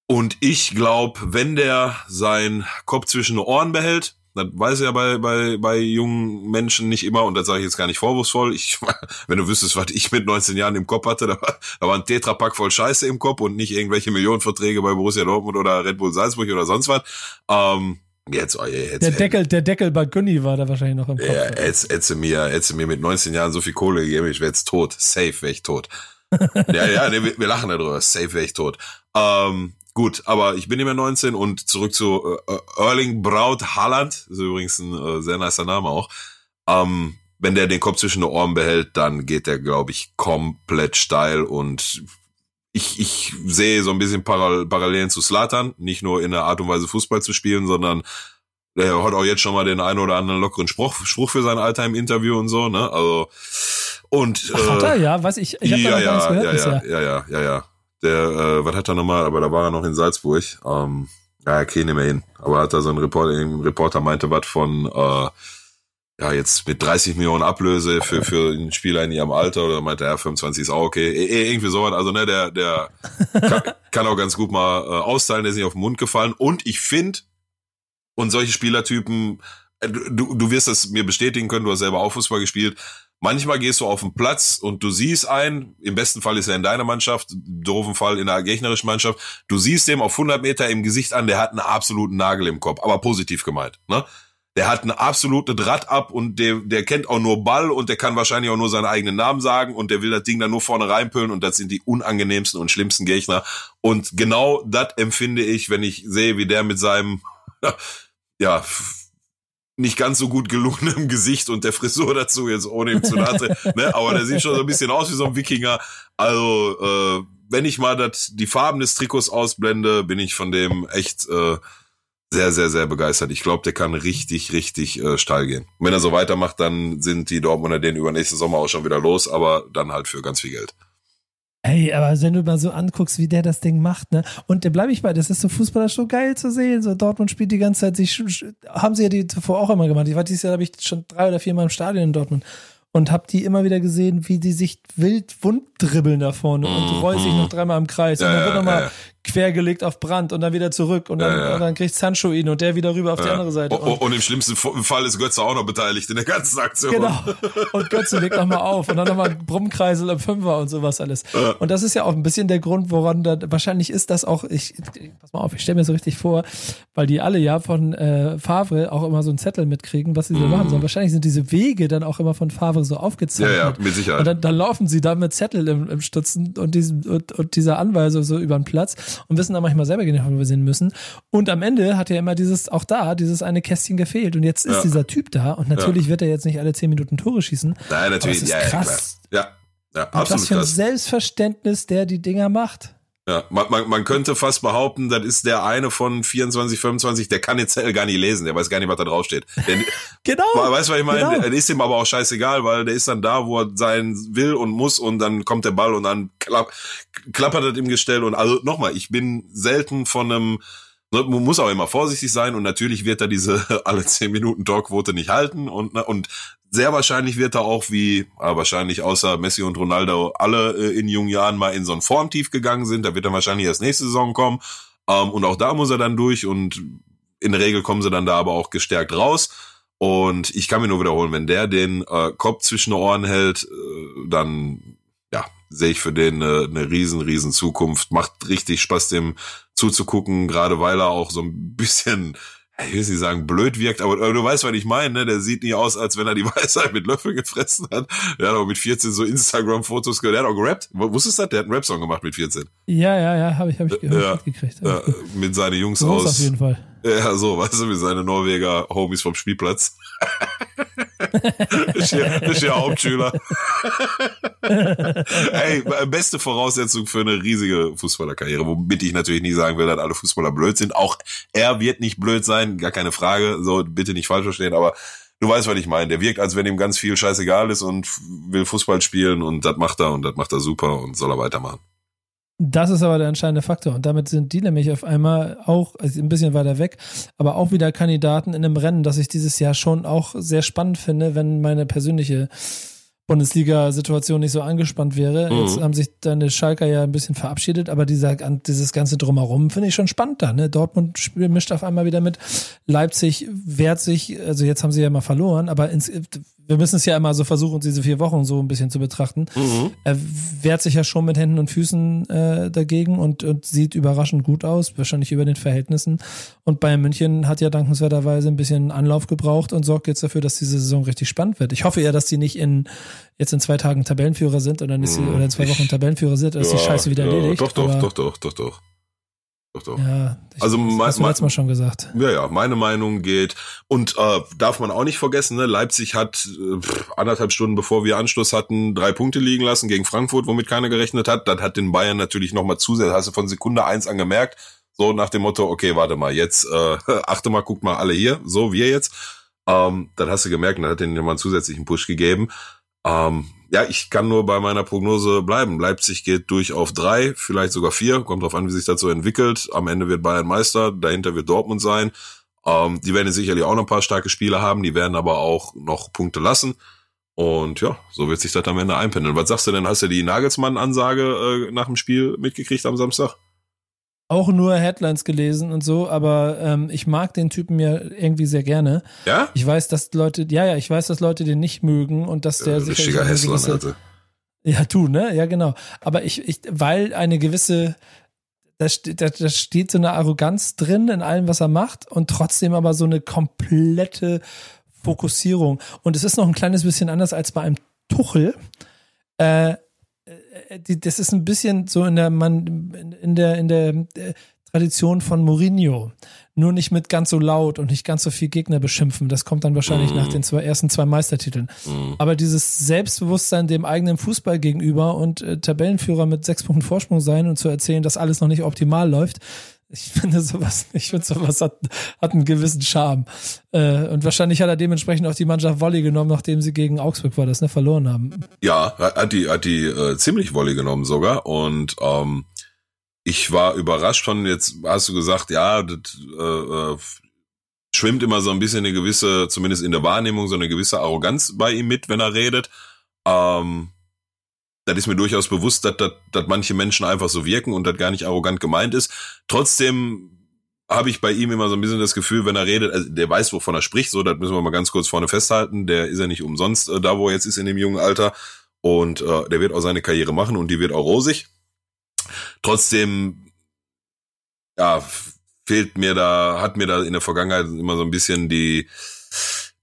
S1: Und ich glaube, wenn der seinen Kopf zwischen den Ohren behält, das weiß ja bei, bei, bei jungen Menschen nicht immer, und das sage ich jetzt gar nicht vorwurfsvoll. Ich, wenn du wüsstest, was ich mit 19 Jahren im Kopf hatte, da war, da war ein Tetrapack voll Scheiße im Kopf und nicht irgendwelche Millionenverträge bei Borussia Dortmund oder Red Bull Salzburg oder sonst was. Ähm, Jetzt, oh, jetzt,
S2: der Deckel, der Deckel bei Günni war da wahrscheinlich noch im Kopf.
S1: Ja, jetzt, jetzt mir, jetzt mir mit 19 Jahren so viel Kohle gegeben, ich wäre jetzt tot. Safe wäre ich tot. ja, ja, nee, wir, wir lachen darüber. Safe wäre ich tot. Ähm, Gut, aber ich bin mehr 19 und zurück zu äh, Erling Braut Haaland, ist übrigens ein äh, sehr nicer Name auch. Ähm, wenn der den Kopf zwischen den Ohren behält, dann geht der, glaube ich, komplett steil und ich, ich sehe so ein bisschen Paral Parallelen zu Slatan, nicht nur in der Art und Weise Fußball zu spielen, sondern er hat auch jetzt schon mal den einen oder anderen lockeren Spruch, Spruch für sein Alter im Interview und so, ne? Also und
S2: äh, Ach, hat er, ja, was ich, ich habe
S1: ja, ja,
S2: gehört
S1: ja,
S2: bisher.
S1: ja, ja, ja, ja, ja. Der, äh, was hat er nochmal, aber da war er noch in Salzburg. Ähm, ja, okay, nicht mehr hin. Aber hat da so ein Reporter, ein Reporter meinte was von, äh, ja, jetzt mit 30 Millionen Ablöse für, für einen Spieler in ihrem Alter oder meinte er, ja, 25 ist auch okay. E irgendwie sowas. Also, ne, der, der kann, kann auch ganz gut mal äh, austeilen, der ist nicht auf den Mund gefallen. Und ich finde, und solche Spielertypen, äh, du, du wirst das mir bestätigen können, du hast selber auch Fußball gespielt. Manchmal gehst du auf den Platz und du siehst einen, im besten Fall ist er in deiner Mannschaft, im doofen Fall in der gegnerischen Mannschaft, du siehst dem auf 100 Meter im Gesicht an, der hat einen absoluten Nagel im Kopf, aber positiv gemeint, ne? Der hat eine absolute Draht ab und der, der kennt auch nur Ball und der kann wahrscheinlich auch nur seinen eigenen Namen sagen und der will das Ding dann nur vorne reinpüllen und das sind die unangenehmsten und schlimmsten Gegner. Und genau das empfinde ich, wenn ich sehe, wie der mit seinem, ja, nicht ganz so gut gelungenem Gesicht und der Frisur dazu, jetzt ohne ihm zu nahe, ne? aber der sieht schon so ein bisschen aus wie so ein Wikinger. Also, äh, wenn ich mal das, die Farben des Trikots ausblende, bin ich von dem echt äh, sehr, sehr, sehr begeistert. Ich glaube, der kann richtig, richtig äh, steil gehen. Und wenn er so weitermacht, dann sind die Dortmunder den über nächste Sommer auch schon wieder los, aber dann halt für ganz viel Geld.
S2: Ey, aber wenn du mal so anguckst, wie der das Ding macht, ne? Und da bleibe ich bei, das ist so Fußballer so geil zu sehen. So Dortmund spielt die ganze Zeit, sich haben sie ja die zuvor auch immer gemacht. Ich war dieses Jahr, habe ich schon drei oder vier Mal im Stadion in Dortmund und habe die immer wieder gesehen, wie die sich wild wund dribbeln da vorne und mhm, rollen sich noch dreimal im Kreis ja, und dann wird nochmal ja, quergelegt auf Brand und dann wieder zurück und dann, und dann kriegt Sancho ihn und der wieder rüber auf die andere Seite.
S1: Und, und, im schlimmsten Fall ist Götze auch noch beteiligt in der ganzen Aktion.
S2: Genau. Und Götze legt nochmal auf und dann nochmal Brummkreisel im Fünfer und sowas alles. Und das ist ja auch ein bisschen der Grund, woran da wahrscheinlich ist das auch, ich, pass mal auf, ich stelle mir so richtig vor, weil die alle ja von äh, Favre auch immer so einen Zettel mitkriegen, was sie so mm. machen sollen. Wahrscheinlich sind diese Wege dann auch immer von Favre so aufgezeichnet. Ja, ja,
S1: mit Sicherheit.
S2: Und dann, dann laufen sie da mit Zettel im, im Stutzen und, diesem, und, und dieser Anweisung so über den Platz und wissen dann manchmal selber genau, wo wir sind müssen. Und am Ende hat ja immer dieses, auch da, dieses eine Kästchen gefehlt. Und jetzt ist ja. dieser Typ da und natürlich ja. wird er jetzt nicht alle zehn Minuten Tore schießen.
S1: Nein, natürlich. Aber das ist krass. Ja, ja, ja absolut.
S2: Was für ein Selbstverständnis, der die Dinger macht.
S1: Ja, man, man, man könnte fast behaupten, das ist der eine von 24, 25, der kann den Zettel gar nicht lesen, der weiß gar nicht, was da draufsteht. Der,
S2: genau.
S1: Weißt du, was ich meine? Genau. Der ist ihm aber auch scheißegal, weil der ist dann da, wo er sein will und muss und dann kommt der Ball und dann klapp, klappert er im Gestell und also nochmal, ich bin selten von einem Ne, man muss auch immer vorsichtig sein und natürlich wird er diese alle zehn Minuten Torquote nicht halten und, ne, und sehr wahrscheinlich wird er auch wie äh, wahrscheinlich außer Messi und Ronaldo alle äh, in jungen Jahren mal in so ein Formtief gegangen sind. Da wird er wahrscheinlich erst nächste Saison kommen ähm, und auch da muss er dann durch und in der Regel kommen sie dann da aber auch gestärkt raus. Und ich kann mir nur wiederholen, wenn der den äh, Kopf zwischen den Ohren hält, äh, dann ja, sehe ich für den eine, eine riesen, riesen Zukunft. Macht richtig Spaß, dem zuzugucken, gerade weil er auch so ein bisschen ich will nicht sagen blöd wirkt, aber, aber du weißt, was ich meine, ne? Der sieht nicht aus, als wenn er die Weisheit mit Löffel gefressen hat. Der hat auch mit 14 so Instagram-Fotos gehört. Der hat auch gerappt. Wusstest du das? Der hat einen Rap-Song gemacht mit 14.
S2: Ja, ja, ja, habe ich, hab ich gehört,
S1: ja, gekriegt. Ja, mit seinen Jungs so aus.
S2: auf jeden Fall.
S1: Ja, so, weißt du, mit seinen Norweger Homies vom Spielplatz. ist, hier, ist hier Hauptschüler. Ey, beste Voraussetzung für eine riesige Fußballerkarriere, womit ich natürlich nie sagen will, dass alle Fußballer blöd sind. Auch er wird nicht blöd sein, gar keine Frage. So, bitte nicht falsch verstehen, aber du weißt, was ich meine. Der wirkt, als wenn ihm ganz viel scheißegal ist und will Fußball spielen und das macht er und das macht er super und soll er weitermachen.
S2: Das ist aber der entscheidende Faktor. Und damit sind die nämlich auf einmal auch also ein bisschen weiter weg, aber auch wieder Kandidaten in einem Rennen, das ich dieses Jahr schon auch sehr spannend finde, wenn meine persönliche Bundesliga-Situation nicht so angespannt wäre. Mhm. Jetzt haben sich deine Schalker ja ein bisschen verabschiedet, aber dieser, dieses ganze Drumherum finde ich schon spannend da. Ne? Dortmund mischt auf einmal wieder mit. Leipzig wehrt sich, also jetzt haben sie ja mal verloren, aber ins, wir müssen es ja immer so versuchen, diese vier Wochen so ein bisschen zu betrachten. Mhm. Er wehrt sich ja schon mit Händen und Füßen äh, dagegen und, und sieht überraschend gut aus, wahrscheinlich über den Verhältnissen. Und Bayern München hat ja dankenswerterweise ein bisschen Anlauf gebraucht und sorgt jetzt dafür, dass diese Saison richtig spannend wird. Ich hoffe ja, dass die nicht in jetzt in zwei Tagen Tabellenführer sind oder, nicht, mhm. oder in zwei Wochen Tabellenführer sind, dass ja, die Scheiße wieder erledigt.
S1: Doch, doch, doch, doch, doch, doch.
S2: Doch, doch. Ja, ich, also das hast du letztes Mal schon gesagt.
S1: Ja, ja, meine Meinung geht. Und äh, darf man auch nicht vergessen, ne? Leipzig hat äh, anderthalb Stunden bevor wir Anschluss hatten, drei Punkte liegen lassen gegen Frankfurt, womit keiner gerechnet hat. Das hat den Bayern natürlich nochmal zusätzlich, hast du von Sekunde eins an gemerkt, so nach dem Motto, okay, warte mal, jetzt äh, achte mal, guckt mal alle hier, so wir jetzt. Ähm, dann hast du gemerkt, dann hat denen nochmal einen zusätzlichen Push gegeben. Ähm, ja, ich kann nur bei meiner Prognose bleiben. Leipzig geht durch auf drei, vielleicht sogar vier. Kommt drauf an, wie sich das so entwickelt. Am Ende wird Bayern Meister, dahinter wird Dortmund sein. Ähm, die werden sicherlich auch noch ein paar starke Spiele haben, die werden aber auch noch Punkte lassen. Und ja, so wird sich das am Ende einpendeln. Was sagst du denn? Hast du die Nagelsmann-Ansage äh, nach dem Spiel mitgekriegt am Samstag?
S2: Auch nur Headlines gelesen und so, aber ähm, ich mag den Typen ja irgendwie sehr gerne.
S1: Ja?
S2: Ich weiß, dass Leute, ja, ja, ich weiß, dass Leute den nicht mögen und dass der
S1: äh, sich richtiger Hässler, Alter.
S2: Ja, du, ne? Ja, genau. Aber ich, ich weil eine gewisse, da, steht, da, da steht so eine Arroganz drin in allem, was er macht und trotzdem aber so eine komplette Fokussierung. Und es ist noch ein kleines bisschen anders als bei einem Tuchel. Äh, das ist ein bisschen so in der man in der in der äh, Tradition von Mourinho. Nur nicht mit ganz so laut und nicht ganz so viel Gegner beschimpfen. Das kommt dann wahrscheinlich mm. nach den zwei ersten zwei Meistertiteln. Mm. Aber dieses Selbstbewusstsein dem eigenen Fußball gegenüber und äh, Tabellenführer mit sechs Punkten Vorsprung sein und zu erzählen, dass alles noch nicht optimal läuft, ich finde sowas, ich finde sowas hat, hat einen gewissen Charme. Äh, und wahrscheinlich hat er dementsprechend auch die Mannschaft Volley genommen, nachdem sie gegen Augsburg war, das ne, verloren haben.
S1: Ja, hat die, hat die äh, ziemlich Volley genommen sogar. Und ähm, ich war überrascht von, jetzt hast du gesagt, ja, das äh, äh, schwimmt immer so ein bisschen eine gewisse, zumindest in der Wahrnehmung, so eine gewisse Arroganz bei ihm mit, wenn er redet. Ähm, das ist mir durchaus bewusst, dass, dass, dass manche Menschen einfach so wirken und das gar nicht arrogant gemeint ist. Trotzdem habe ich bei ihm immer so ein bisschen das Gefühl, wenn er redet, also der weiß, wovon er spricht, so, das müssen wir mal ganz kurz vorne festhalten. Der ist ja nicht umsonst äh, da, wo er jetzt ist in dem jungen Alter. Und äh, der wird auch seine Karriere machen und die wird auch rosig. Trotzdem, ja, fehlt mir da, hat mir da in der Vergangenheit immer so ein bisschen die,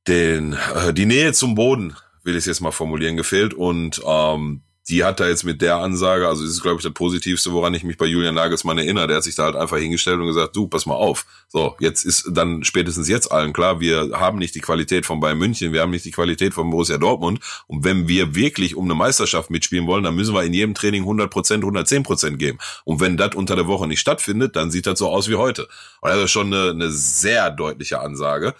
S1: den, äh, die Nähe zum Boden, will ich es jetzt mal formulieren, gefehlt. Und ähm, die hat da jetzt mit der Ansage, also das ist, glaube ich, das Positivste, woran ich mich bei Julian Nagelsmann erinnere. Der hat sich da halt einfach hingestellt und gesagt, du, pass mal auf. So, jetzt ist dann spätestens jetzt allen klar, wir haben nicht die Qualität von Bayern München, wir haben nicht die Qualität von Borussia Dortmund. Und wenn wir wirklich um eine Meisterschaft mitspielen wollen, dann müssen wir in jedem Training 100 Prozent, 110 Prozent geben. Und wenn das unter der Woche nicht stattfindet, dann sieht das so aus wie heute. Und das ist schon eine, eine sehr deutliche Ansage.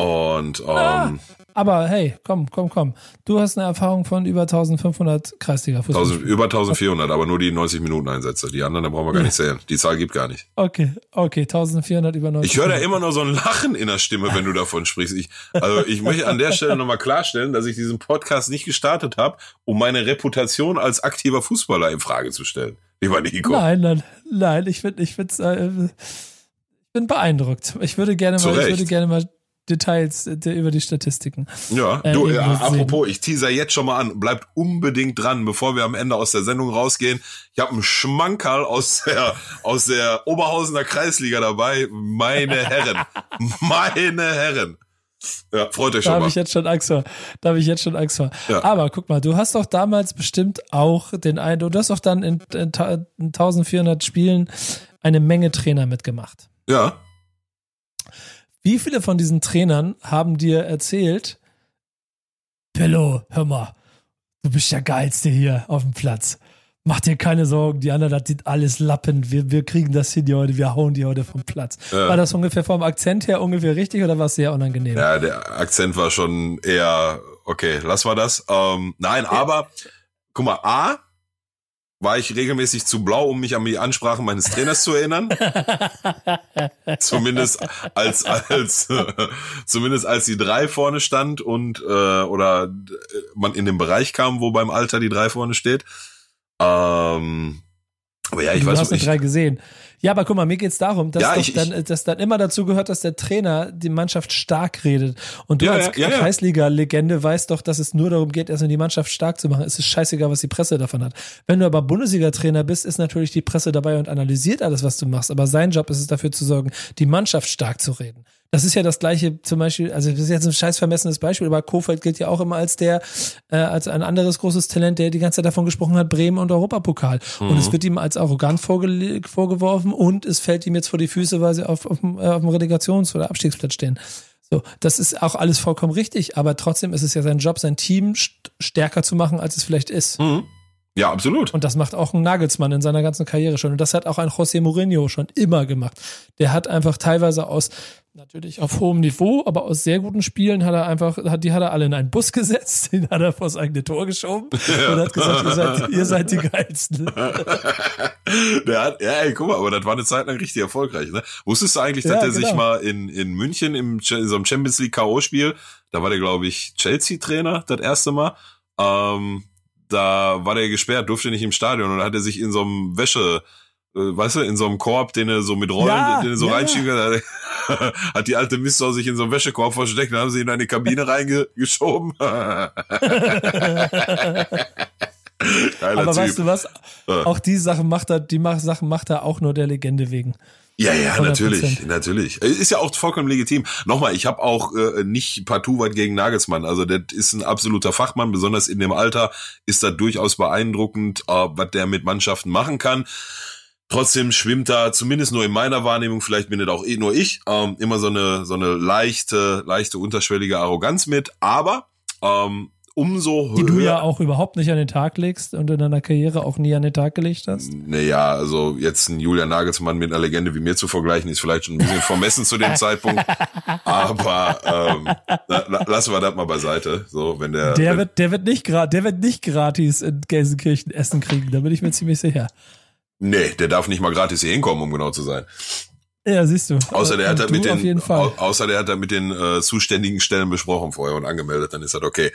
S1: Und ah, ähm,
S2: ah, aber hey, komm, komm, komm. Du hast eine Erfahrung von über 1500 Kreisliga Fußball.
S1: Über 1400, aber nur die 90 Minuten Einsätze. Die anderen, da brauchen wir gar nicht zählen. Die Zahl gibt gar nicht.
S2: Okay, okay, 1400 über 90.
S1: Ich höre da immer noch so ein Lachen in der Stimme, wenn du davon sprichst. Ich, also ich möchte an der Stelle nochmal klarstellen, dass ich diesen Podcast nicht gestartet habe, um meine Reputation als aktiver Fußballer in Frage zu stellen. Lieber Nico.
S2: Nein, nein, nein. Ich finde, ich finde, äh, ich bin beeindruckt. Ich würde gerne mal, ich würde gerne mal Details über die Statistiken.
S1: Ja, äh, du, äh, apropos, ich teaser jetzt schon mal an, bleibt unbedingt dran, bevor wir am Ende aus der Sendung rausgehen. Ich habe einen Schmankerl aus der, aus der Oberhausener Kreisliga dabei. Meine Herren, meine Herren. Ja, freut euch
S2: schon
S1: da
S2: mal. Da habe ich jetzt schon Angst vor. Da habe ich jetzt schon Angst vor. Ja. Aber guck mal, du hast doch damals bestimmt auch den Eindruck, du hast doch dann in, in, in 1400 Spielen eine Menge Trainer mitgemacht.
S1: Ja.
S2: Wie viele von diesen Trainern haben dir erzählt, Pillow, hör mal, du bist der Geilste hier auf dem Platz. Mach dir keine Sorgen, die anderen, das sieht alles lappen. Wir, wir kriegen das hin heute, wir hauen die heute vom Platz. Ja. War das ungefähr vom Akzent her ungefähr richtig oder war es sehr unangenehm?
S1: Ja, der Akzent war schon eher, okay, lass mal das. Ähm, nein, aber, guck mal, A, war ich regelmäßig zu blau, um mich an die Ansprachen meines Trainers zu erinnern. zumindest als als zumindest als die drei vorne stand und äh, oder äh, man in den Bereich kam, wo beim Alter die drei vorne steht. Ähm,
S2: aber ja, ich du weiß hast nicht drei gesehen. Ja, aber guck mal, mir geht's darum, dass, ja, ich, dann, dass dann immer dazu gehört, dass der Trainer die Mannschaft stark redet. Und du ja, als ja, ja, Kreisliga-Legende weißt doch, dass es nur darum geht, erstmal die Mannschaft stark zu machen. Es ist scheißegal, was die Presse davon hat. Wenn du aber Bundesliga-Trainer bist, ist natürlich die Presse dabei und analysiert alles, was du machst. Aber sein Job ist es dafür zu sorgen, die Mannschaft stark zu reden. Das ist ja das gleiche, zum Beispiel, also das ist jetzt ein scheiß vermessenes Beispiel, aber Kofeld gilt ja auch immer als der, äh, als ein anderes großes Talent, der die ganze Zeit davon gesprochen hat, Bremen und Europapokal. Mhm. Und es mhm. wird ihm als arrogant vorge vorgeworfen und es fällt ihm jetzt vor die Füße, weil sie auf, auf, äh, auf dem Relegations- oder Abstiegsplatz stehen. So, das ist auch alles vollkommen richtig, aber trotzdem ist es ja sein Job, sein Team stärker zu machen, als es vielleicht ist.
S1: Mhm. Ja, absolut.
S2: Und das macht auch ein Nagelsmann in seiner ganzen Karriere schon. Und das hat auch ein José Mourinho schon immer gemacht. Der hat einfach teilweise aus natürlich auf hohem Niveau, aber aus sehr guten Spielen hat er einfach, hat, die hat er alle in einen Bus gesetzt, den hat er vor das eigene Tor geschoben ja. und hat gesagt, ihr seid, ihr seid die Geilsten.
S1: Der hat, ja, ey, guck mal, aber das war eine Zeit lang richtig erfolgreich, ne? Wusstest du eigentlich, dass ja, der genau. sich mal in, in München im, in so einem Champions League K.O.-Spiel, da war der, glaube ich, Chelsea-Trainer, das erste Mal, ähm, da war der gesperrt, durfte nicht im Stadion und hat er sich in so einem Wäsche, weißt du, in so einem Korb, den er so mit Rollen, ja, den er so ja. reinschieben kann, hat die alte Mistau sich in so einem Wäschekorb versteckt, dann haben sie ihn in eine Kabine reingeschoben.
S2: Aber typ. weißt du was? Auch die Sachen macht er, die Sachen macht er auch nur der Legende wegen.
S1: Ja, ja, 100%. natürlich, natürlich. Ist ja auch vollkommen legitim. Nochmal, ich habe auch äh, nicht partout weit gegen Nagelsmann. Also der ist ein absoluter Fachmann, besonders in dem Alter ist da durchaus beeindruckend, äh, was der mit Mannschaften machen kann. Trotzdem schwimmt da, zumindest nur in meiner Wahrnehmung, vielleicht bin das auch eh nur ich, ähm, immer so eine, so eine leichte, leichte unterschwellige Arroganz mit. Aber ähm, umso höher.
S2: Die du ja auch überhaupt nicht an den Tag legst und in deiner Karriere auch nie an den Tag gelegt hast.
S1: Naja, also jetzt ein Julian Nagelsmann mit einer Legende wie mir zu vergleichen, ist vielleicht schon ein bisschen vermessen zu dem Zeitpunkt. Aber ähm, la, lassen wir das mal beiseite. So, wenn der.
S2: Der
S1: wenn,
S2: wird, der wird nicht der wird nicht gratis in Gelsenkirchen Essen kriegen, da bin ich mir ziemlich sicher.
S1: Nee, der darf nicht mal gratis hier hinkommen, um genau zu sein.
S2: Ja, siehst du.
S1: Außer der hat da mit den, außer der hat da mit den äh, zuständigen Stellen besprochen vorher und angemeldet, dann ist das okay.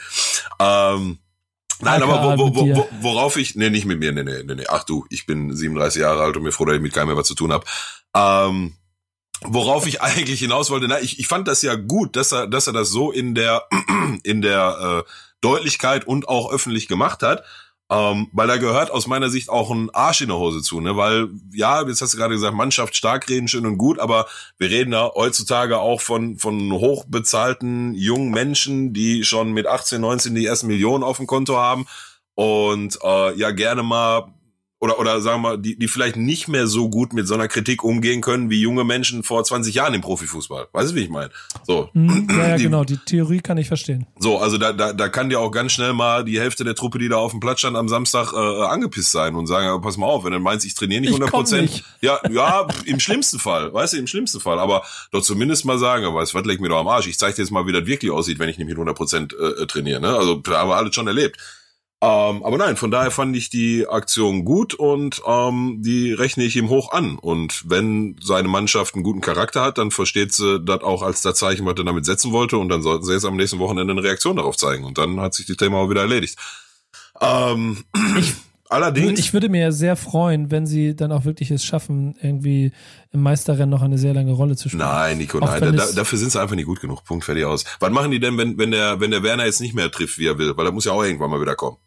S1: Ähm, nein, AKA aber wo, wo, wo, worauf ich, nee, nicht mit mir, nee, nee, nee, nee. Ach du, ich bin 37 Jahre alt und mir froh, dass ich mit keinem mehr was zu tun habe. Ähm, worauf ich eigentlich hinaus wollte, na, ich, ich fand das ja gut, dass er, dass er das so in der, in der äh, Deutlichkeit und auch öffentlich gemacht hat. Ähm, weil da gehört aus meiner Sicht auch ein Arsch in der Hose zu, ne? Weil, ja, jetzt hast du gerade gesagt, Mannschaft stark reden, schön und gut, aber wir reden da heutzutage auch von, von hochbezahlten jungen Menschen, die schon mit 18, 19 die ersten Millionen auf dem Konto haben und äh, ja gerne mal oder, oder sagen wir mal, die, die vielleicht nicht mehr so gut mit so einer Kritik umgehen können wie junge Menschen vor 20 Jahren im Profifußball. Weißt du, wie ich meine? So.
S2: Hm, ja, ja die, genau, die Theorie kann ich verstehen.
S1: So, also da, da, da kann dir auch ganz schnell mal die Hälfte der Truppe, die da auf dem Platz stand, am Samstag äh, angepisst sein und sagen, pass mal auf, wenn du meinst, ich trainiere nicht 100 Prozent. Ja, ja, im schlimmsten Fall, weißt du, im schlimmsten Fall. Aber doch zumindest mal sagen, weißt du, was leg mir doch am Arsch. Ich zeig dir jetzt mal, wie das wirklich aussieht, wenn ich nicht mit 100 Prozent äh, trainiere. Ne? Also da haben wir alles schon erlebt. Ähm, aber nein, von daher fand ich die Aktion gut und ähm, die rechne ich ihm hoch an. Und wenn seine Mannschaft einen guten Charakter hat, dann versteht sie das auch als das Zeichen, was er damit setzen wollte. Und dann sollten sie jetzt am nächsten Wochenende eine Reaktion darauf zeigen. Und dann hat sich das Thema auch wieder erledigt. Ähm,
S2: ich, allerdings. Ich würde mir sehr freuen, wenn sie dann auch wirklich es schaffen, irgendwie im Meisterrennen noch eine sehr lange Rolle zu spielen.
S1: Nein, Nico, auch nein, da, dafür sind sie einfach nicht gut genug. Punkt, fertig aus. Was machen die denn, wenn, wenn der, wenn der Werner jetzt nicht mehr trifft, wie er will? Weil er muss ja auch irgendwann mal wieder kommen.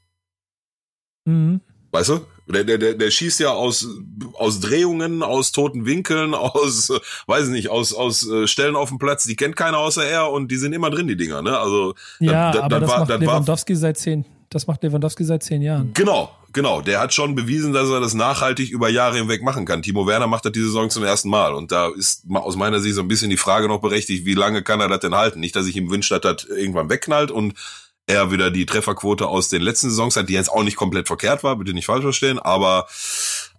S1: Mhm. Weißt du? Der, der, der, der schießt ja aus, aus Drehungen, aus toten Winkeln, aus, weiß ich nicht, aus, aus äh, Stellen auf dem Platz, die kennt keiner außer er und die sind immer drin, die Dinger, ne? Also,
S2: ja, da, da, aber das war, macht Lewandowski war, seit zehn, das macht Lewandowski seit zehn Jahren.
S1: Genau, genau. Der hat schon bewiesen, dass er das nachhaltig über Jahre hinweg machen kann. Timo Werner macht das diese Saison zum ersten Mal. Und da ist aus meiner Sicht so ein bisschen die Frage noch berechtigt, wie lange kann er das denn halten? Nicht, dass ich ihm wünsche, dass das irgendwann wegknallt und er wieder die Trefferquote aus den letzten Saisons hat, die jetzt auch nicht komplett verkehrt war, bitte nicht falsch verstehen, aber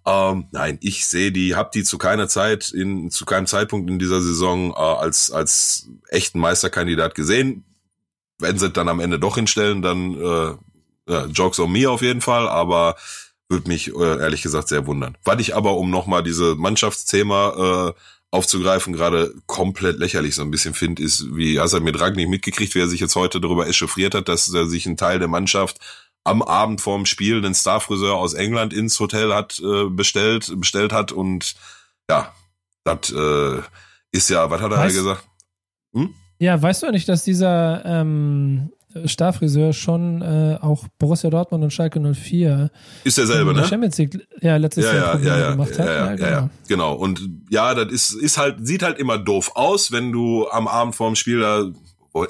S1: ähm, nein, ich sehe die, hab die zu keiner Zeit, in, zu keinem Zeitpunkt in dieser Saison äh, als, als echten Meisterkandidat gesehen. Wenn sie dann am Ende doch hinstellen, dann äh, ja, Jokes on me auf jeden Fall, aber würde mich äh, ehrlich gesagt sehr wundern. Was ich aber, um nochmal diese Mannschaftsthema äh, aufzugreifen, gerade komplett lächerlich so ein bisschen finde, ist, wie hast du mit Ragnik mitgekriegt, wer sich jetzt heute darüber echauffiert hat, dass er sich ein Teil der Mannschaft am Abend vorm Spiel den Starfriseur aus England ins Hotel hat äh, bestellt, bestellt hat und ja, das äh, ist ja, was hat er weißt, gesagt?
S2: Hm? Ja, weißt du nicht, dass dieser ähm, Starfriseur schon äh, auch Borussia Dortmund und Schalke 04
S1: ist derselbe, ne?
S2: Champions League, ja, letztes
S1: ja,
S2: Jahr
S1: ja, ja, gemacht hat. Ja, ja, ja, genau. genau. Und ja, das ist, ist halt, sieht halt immer doof aus, wenn du am Abend vorm Spiel da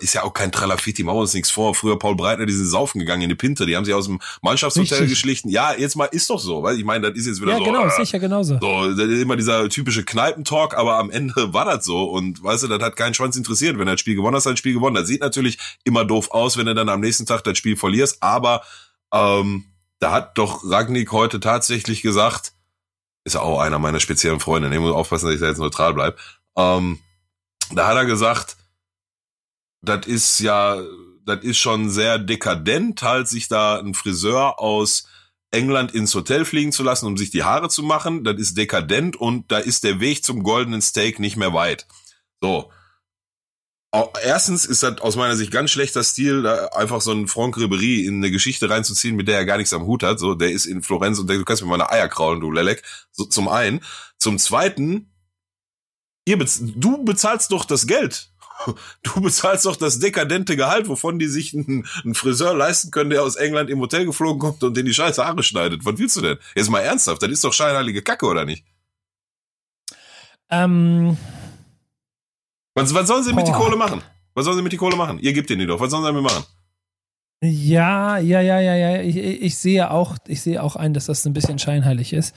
S1: ist ja auch kein Tralafiti, machen wir uns nichts vor. Früher Paul Breitner, die sind saufen gegangen in die Pinte, die haben sich aus dem Mannschaftshotel Richtig. geschlichen. Ja, jetzt mal ist doch so, weil ich meine, das ist jetzt wieder
S2: ja,
S1: so.
S2: Ja, genau,
S1: äh,
S2: sicher genauso.
S1: So, das ist immer dieser typische Kneipentalk, aber am Ende war das so und weißt du, das hat keinen Schwanz interessiert. Wenn er das Spiel gewonnen hat, hat er das Spiel gewonnen. Das sieht natürlich immer doof aus, wenn du dann am nächsten Tag das Spiel verlierst, aber ähm, da hat doch Ragnik heute tatsächlich gesagt, ist auch einer meiner speziellen Freunde, ich muss aufpassen, dass ich da jetzt neutral bleib. Ähm, da hat er gesagt, das ist ja, das ist schon sehr dekadent, halt sich da ein Friseur aus England ins Hotel fliegen zu lassen, um sich die Haare zu machen. Das ist dekadent und da ist der Weg zum goldenen Steak nicht mehr weit. So. Erstens ist das aus meiner Sicht ganz schlechter Stil, da einfach so einen Franck Ribery in eine Geschichte reinzuziehen, mit der er gar nichts am Hut hat. So, der ist in Florenz und der, du kannst mir meine Eier kraulen, du Lelek. So, zum einen. Zum zweiten, ihr bez du bezahlst doch das Geld Du bezahlst doch das dekadente Gehalt, wovon die sich einen, einen, Friseur leisten können, der aus England im Hotel geflogen kommt und den die scheiße Haare schneidet. Was willst du denn? Jetzt mal ernsthaft, das ist doch scheinheilige Kacke, oder nicht?
S2: Ähm.
S1: Was, was sollen sie mit die Kohle machen? Was sollen sie mit die Kohle machen? Ihr gebt ihnen die doch. Was sollen sie damit machen?
S2: Ja, ja, ja, ja, ja. Ich, ich sehe auch, ich sehe auch ein, dass das ein bisschen scheinheilig ist.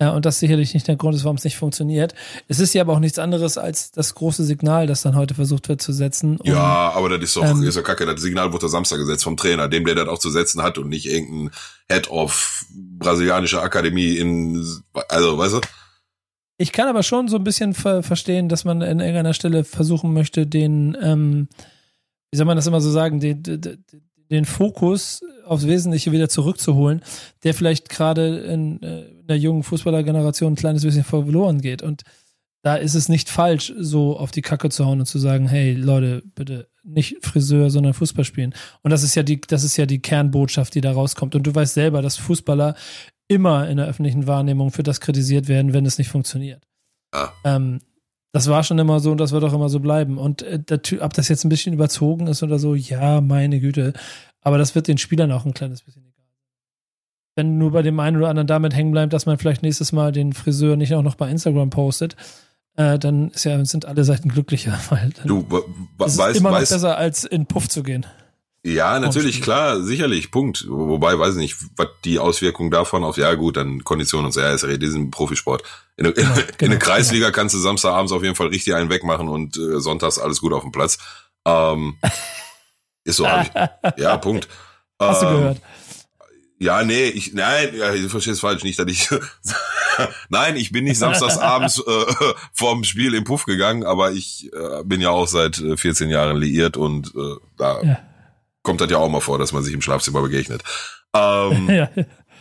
S2: Ja, und das sicherlich nicht der Grund ist, warum es nicht funktioniert. Es ist ja aber auch nichts anderes als das große Signal, das dann heute versucht wird zu setzen.
S1: Um, ja, aber das ist doch, ähm, ist doch kacke. Das Signal wurde Samstag gesetzt vom Trainer, dem der das auch zu setzen hat und nicht irgendein Head of brasilianischer Akademie in, also, weißt du?
S2: Ich kann aber schon so ein bisschen ver verstehen, dass man an irgendeiner Stelle versuchen möchte, den, ähm, wie soll man das immer so sagen, den, den, den Fokus aufs Wesentliche wieder zurückzuholen, der vielleicht gerade in, äh, in der jungen Fußballergeneration ein kleines bisschen verloren geht. Und da ist es nicht falsch, so auf die Kacke zu hauen und zu sagen, hey Leute, bitte nicht Friseur, sondern Fußball spielen. Und das ist ja die, das ist ja die Kernbotschaft, die da rauskommt. Und du weißt selber, dass Fußballer immer in der öffentlichen Wahrnehmung für das kritisiert werden, wenn es nicht funktioniert. Ja. Ähm, das war schon immer so und das wird auch immer so bleiben. Und äh, ob das jetzt ein bisschen überzogen ist oder so, ja, meine Güte. Aber das wird den Spielern auch ein kleines bisschen egal. Wenn nur bei dem einen oder anderen damit hängen bleibt, dass man vielleicht nächstes Mal den Friseur nicht auch noch bei Instagram postet, äh, dann ja, sind alle Seiten glücklicher. Weil dann
S1: du
S2: ist weißt, immer noch weißt, besser, als in Puff zu gehen.
S1: Ja, natürlich, klar, sicherlich, Punkt. Wobei, weiß ich nicht, was die Auswirkungen davon auf, ja gut, dann Kondition und so, ja, ist ja diesen Profisport. In, in, genau, in, genau, der Kreisliga genau. kannst du Samstagabends auf jeden Fall richtig einen wegmachen und äh, sonntags alles gut auf dem Platz. Ähm, ist so, ich, ja, Punkt.
S2: Hast ähm, du gehört?
S1: Ja, nee, ich, nein, ja, du verstehst falsch, nicht, dass ich, nein, ich bin nicht samstagsabends äh, vorm Spiel im Puff gegangen, aber ich äh, bin ja auch seit 14 äh, Jahren liiert und äh, da ja kommt das ja auch mal vor, dass man sich im Schlafzimmer begegnet. Ähm, ja.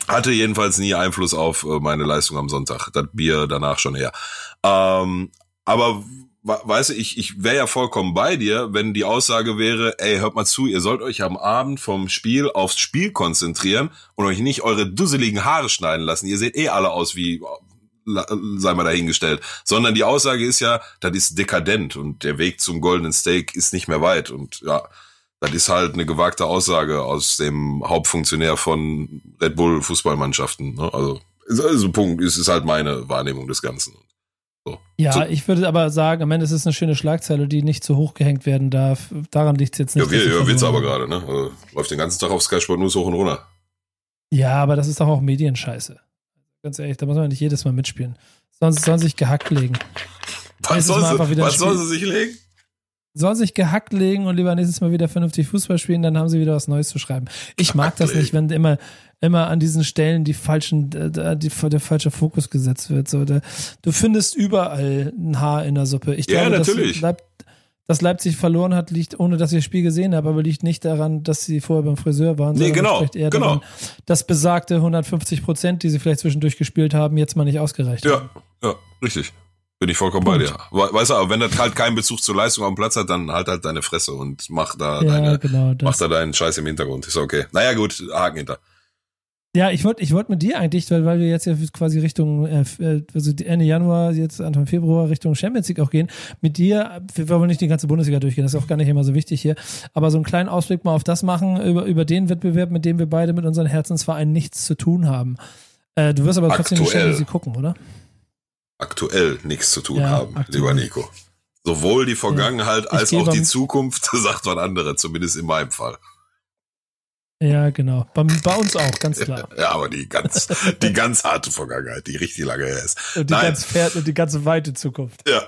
S1: Hatte jedenfalls nie Einfluss auf äh, meine Leistung am Sonntag. Das Bier danach schon eher. Ähm, aber weißt du, ich, ich wäre ja vollkommen bei dir, wenn die Aussage wäre, ey, hört mal zu, ihr sollt euch am Abend vom Spiel aufs Spiel konzentrieren und euch nicht eure dusseligen Haare schneiden lassen. Ihr seht eh alle aus wie sei mal dahingestellt, sondern die Aussage ist ja, das ist dekadent und der Weg zum goldenen Steak ist nicht mehr weit und ja, das ist halt eine gewagte Aussage aus dem Hauptfunktionär von Red Bull Fußballmannschaften. Ne? Also, also Punkt, es ist halt meine Wahrnehmung des Ganzen.
S2: So. Ja, so. ich würde aber sagen, am Ende ist es eine schöne Schlagzeile, die nicht zu hoch gehängt werden darf. Daran liegt es jetzt nicht.
S1: Ja, wir, ja Witz aber gerade, ne? Also, läuft den ganzen Tag auf Sky Sport News hoch und runter.
S2: Ja, aber das ist doch auch Medienscheiße. Ganz ehrlich, da muss man nicht jedes Mal mitspielen. Sonst sollen sie sich gehackt legen.
S1: Was, soll sie, was sollen sie sich legen?
S2: Soll sich gehackt legen und lieber nächstes Mal wieder vernünftig Fußball spielen, dann haben sie wieder was Neues zu schreiben. Ich mag das nicht, wenn immer immer an diesen Stellen die falschen, die, die, der falsche Fokus gesetzt wird. So, da, du findest überall ein Haar in der Suppe. Ich
S1: ja, glaube, natürlich.
S2: Das dass Leipzig verloren hat, liegt, ohne dass ich das Spiel gesehen habe, aber liegt nicht daran, dass sie vorher beim Friseur waren.
S1: Nee, genau. Eher genau. Daran,
S2: dass besagte 150 Prozent, die sie vielleicht zwischendurch gespielt haben, jetzt mal nicht ausgereicht
S1: ja, haben. Ja, ja, richtig. Bin ich vollkommen Punkt. bei dir. Weißt du, aber wenn das halt keinen Bezug zur Leistung dem Platz hat, dann halt halt deine Fresse und mach da, ja, deine, genau, mach da deinen Scheiß im Hintergrund. Ist okay. Naja, gut, Haken hinter.
S2: Ja, ich wollte ich wollte mit dir eigentlich, weil, weil wir jetzt ja quasi Richtung, äh, äh also Ende Januar, jetzt Anfang Februar Richtung Champions League auch gehen, mit dir, wir wollen nicht die ganze Bundesliga durchgehen, das ist auch gar nicht immer so wichtig hier, aber so einen kleinen Ausblick mal auf das machen, über, über den Wettbewerb, mit dem wir beide mit unseren Herzensvereinen nichts zu tun haben. Äh, du wirst aber trotzdem Aktuell. die Champions League gucken, oder?
S1: Aktuell nichts zu tun ja, haben, aktuell. lieber Nico. Sowohl die Vergangenheit ja. als auch die Zukunft, sagt man andere, zumindest in meinem Fall.
S2: Ja, genau. Bei, bei, uns auch, ganz klar.
S1: Ja, aber die ganz, die ganz harte Vergangenheit, die richtig lange her ist.
S2: Und die, Nein. ganz fährt und die ganze weite Zukunft.
S1: Ja,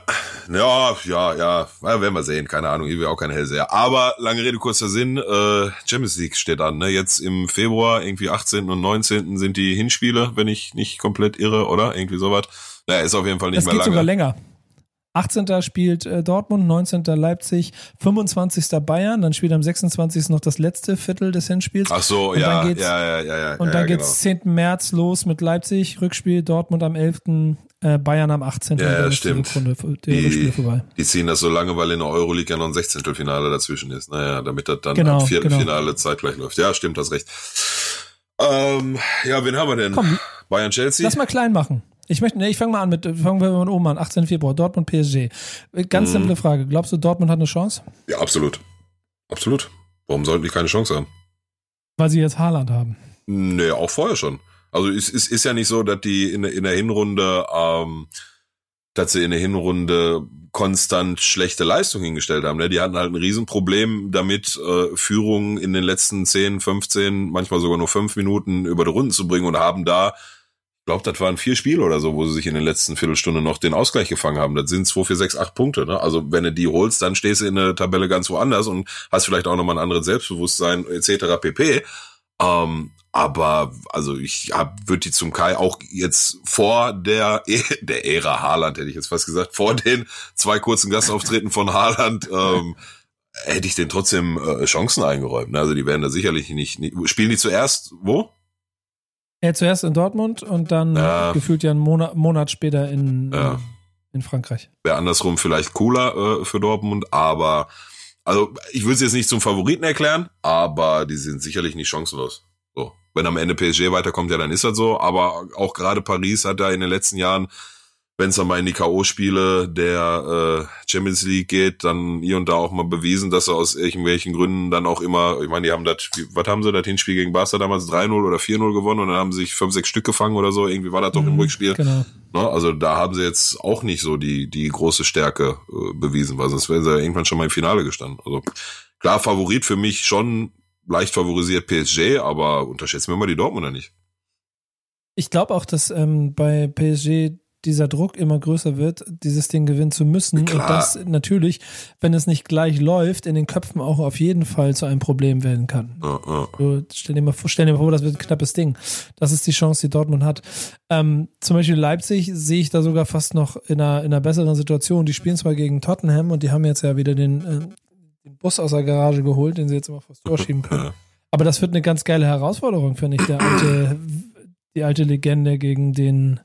S1: ja, ja, ja, ja werden wir sehen. Keine Ahnung, ich will auch kein Hellseher. Aber lange Rede, kurzer Sinn, äh, Champions League steht an. Ne? Jetzt im Februar, irgendwie 18. und 19. sind die Hinspiele, wenn ich nicht komplett irre, oder? Irgendwie sowas. Naja, ist auf jeden Fall nicht das mehr lange. Geht
S2: sogar länger. 18. spielt äh, Dortmund, 19. Leipzig, 25. Bayern, dann spielt am 26. noch das letzte Viertel des Hinspiels.
S1: Ach so,
S2: und
S1: ja,
S2: ja,
S1: ja, ja, ja.
S2: Und dann ja, geht's genau. 10. März los mit Leipzig, Rückspiel Dortmund am 11. Äh, Bayern am 18.
S1: Ja, ja stimmt. Runde, die, die ziehen das so lange, weil in der Euroleague ja noch ein 16. Finale dazwischen ist. Naja, damit das dann genau, am vierten genau. Finale zeitgleich läuft. Ja, stimmt, das recht. Ähm, ja, wen haben wir denn? Komm, Bayern Chelsea?
S2: Lass mal klein machen. Ich möchte, nee, ich fange mal an mit, fangen wir mal oben an, 18. Februar, Dortmund PSG. Ganz mhm. simple Frage. Glaubst du, Dortmund hat eine Chance?
S1: Ja, absolut. Absolut. Warum sollten die keine Chance haben?
S2: Weil sie jetzt Haaland haben.
S1: Nee, auch vorher schon. Also es ist, ist ja nicht so, dass die in, in der Hinrunde, ähm, dass sie in der Hinrunde konstant schlechte Leistung hingestellt haben. Ne? Die hatten halt ein Riesenproblem damit, äh, Führungen in den letzten 10, 15, manchmal sogar nur 5 Minuten über die Runden zu bringen und haben da glaube, das waren vier Spiele oder so, wo sie sich in den letzten Viertelstunde noch den Ausgleich gefangen haben. Das sind 2, 4, 6, 8 Punkte. Ne? Also wenn du die holst, dann stehst du in der Tabelle ganz woanders und hast vielleicht auch nochmal ein anderes Selbstbewusstsein etc. pp. Ähm, aber also ich würde die zum Kai auch jetzt vor der e der Ära Haaland hätte ich jetzt fast gesagt vor den zwei kurzen Gastauftreten von Haaland ähm, hätte ich den trotzdem äh, Chancen eingeräumt. Ne? Also die werden da sicherlich nicht, nicht spielen die zuerst wo?
S2: Ja, zuerst in Dortmund und dann ja. gefühlt ja einen Monat, Monat später in, ja. in Frankreich.
S1: Wäre andersrum vielleicht cooler äh, für Dortmund, aber also ich würde sie jetzt nicht zum Favoriten erklären, aber die sind sicherlich nicht chancenlos. So. Wenn am Ende PSG weiterkommt, ja, dann ist das so. Aber auch gerade Paris hat da in den letzten Jahren wenn es dann mal in die K.O.-Spiele der äh, Champions League geht, dann hier und da auch mal bewiesen, dass sie aus irgendwelchen Gründen dann auch immer, ich meine, die haben das, was haben sie, das Hinspiel gegen Barca damals 3-0 oder 4-0 gewonnen und dann haben sie sich fünf, sechs Stück gefangen oder so, irgendwie war das doch mhm, im Rückspiel. Genau. Ne, also da haben sie jetzt auch nicht so die, die große Stärke äh, bewiesen, weil sonst wären sie ja irgendwann schon mal im Finale gestanden. Also klar, Favorit für mich schon leicht favorisiert PSG, aber unterschätzen wir mal die Dortmunder nicht.
S2: Ich glaube auch, dass ähm, bei PSG dieser Druck immer größer wird, dieses Ding gewinnen zu müssen. Klar. Und das natürlich, wenn es nicht gleich läuft, in den Köpfen auch auf jeden Fall zu einem Problem werden kann. Ja, ja. Du, stell, dir mal vor, stell dir mal vor, das wird ein knappes Ding. Das ist die Chance, die Dortmund hat. Ähm, zum Beispiel Leipzig sehe ich da sogar fast noch in einer, in einer besseren Situation. Die spielen zwar gegen Tottenham und die haben jetzt ja wieder den, äh, den Bus aus der Garage geholt, den sie jetzt immer vors Tor schieben können. Aber das wird eine ganz geile Herausforderung, finde ich, der alte, die alte Legende gegen den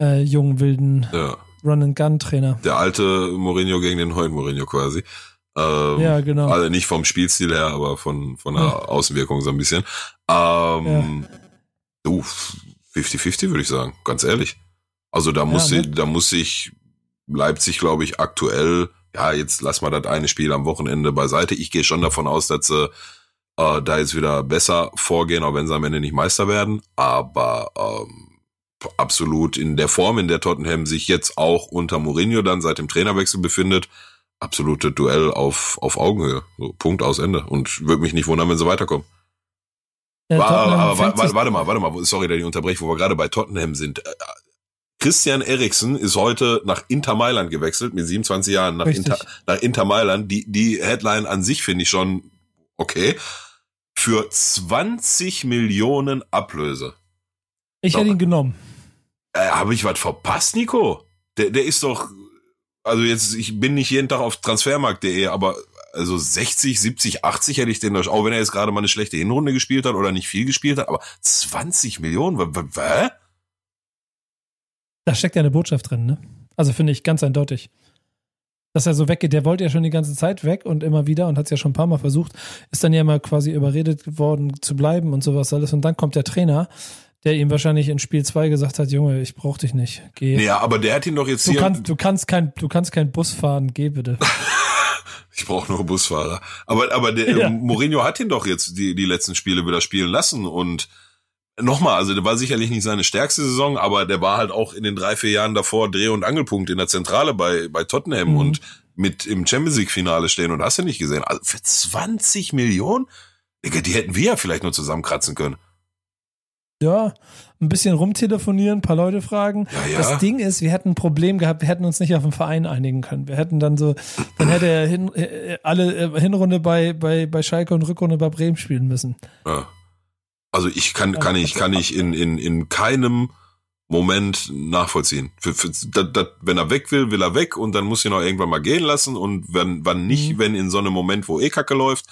S2: äh, jungen, wilden ja. Run-and-Gun-Trainer.
S1: Der alte Mourinho gegen den neuen Mourinho quasi. Ähm, ja, genau. Also nicht vom Spielstil her, aber von, von der ja. Außenwirkung so ein bisschen. Ähm, ja. Du, 50-50 würde ich sagen, ganz ehrlich. Also da muss, ja, ne? ich, da muss ich Leipzig, glaube ich, aktuell, ja, jetzt lass mal das eine Spiel am Wochenende beiseite. Ich gehe schon davon aus, dass sie äh, da jetzt wieder besser vorgehen, auch wenn sie am Ende nicht Meister werden. Aber ähm, absolut in der Form, in der Tottenham sich jetzt auch unter Mourinho dann seit dem Trainerwechsel befindet, absolute Duell auf, auf Augenhöhe. So, Punkt aus Ende. Und würde mich nicht wundern, wenn sie weiterkommen. Ja, aber, aber warte, warte mal, warte mal, sorry, dass ich unterbreche, wo wir gerade bei Tottenham sind. Äh, Christian Eriksen ist heute nach Inter Mailand gewechselt, mit 27 Jahren nach, Inter, nach Inter Mailand. Die, die Headline an sich finde ich schon okay. Für 20 Millionen Ablöse.
S2: Ich hätte ihn genommen.
S1: Äh, Habe ich was verpasst, Nico? Der, der ist doch, also jetzt, ich bin nicht jeden Tag auf transfermarkt.de, aber also 60, 70, 80 hätte ich den, auch wenn er jetzt gerade mal eine schlechte Hinrunde gespielt hat oder nicht viel gespielt hat, aber 20 Millionen, was?
S2: Da steckt ja eine Botschaft drin, ne? Also finde ich ganz eindeutig. Dass er so weggeht, der wollte ja schon die ganze Zeit weg und immer wieder und hat es ja schon ein paar Mal versucht, ist dann ja immer quasi überredet worden zu bleiben und sowas alles. Und dann kommt der Trainer, der ihm wahrscheinlich in Spiel 2 gesagt hat, Junge, ich brauch dich nicht. Geh.
S1: Ja, aber der hat ihn doch jetzt
S2: du
S1: hier.
S2: Kannst, du kannst kein, du kannst kein Bus fahren, geh bitte.
S1: ich brauche nur Busfahrer. Aber, aber der ja. Mourinho hat ihn doch jetzt die, die letzten Spiele wieder spielen lassen und nochmal, also der war sicherlich nicht seine stärkste Saison, aber der war halt auch in den drei, vier Jahren davor Dreh- und Angelpunkt in der Zentrale bei, bei Tottenham mhm. und mit im Champions League Finale stehen und hast du nicht gesehen. Also für 20 Millionen? Digga, die hätten wir ja vielleicht nur zusammenkratzen können.
S2: Ja, ein bisschen rumtelefonieren, ein paar Leute fragen.
S1: Ja, ja.
S2: Das Ding ist, wir hätten ein Problem gehabt, wir hätten uns nicht auf den Verein einigen können. Wir hätten dann so, dann hätte er hin, äh, alle äh, Hinrunde bei, bei, bei Schalke und Rückrunde bei Bremen spielen müssen.
S1: Ja. Also ich kann, kann ich, kann ich in, in, in keinem Moment nachvollziehen. Für, für, dat, dat, wenn er weg will, will er weg und dann muss ihn auch irgendwann mal gehen lassen und wenn, wann nicht, mhm. wenn in so einem Moment, wo eh Kacke läuft.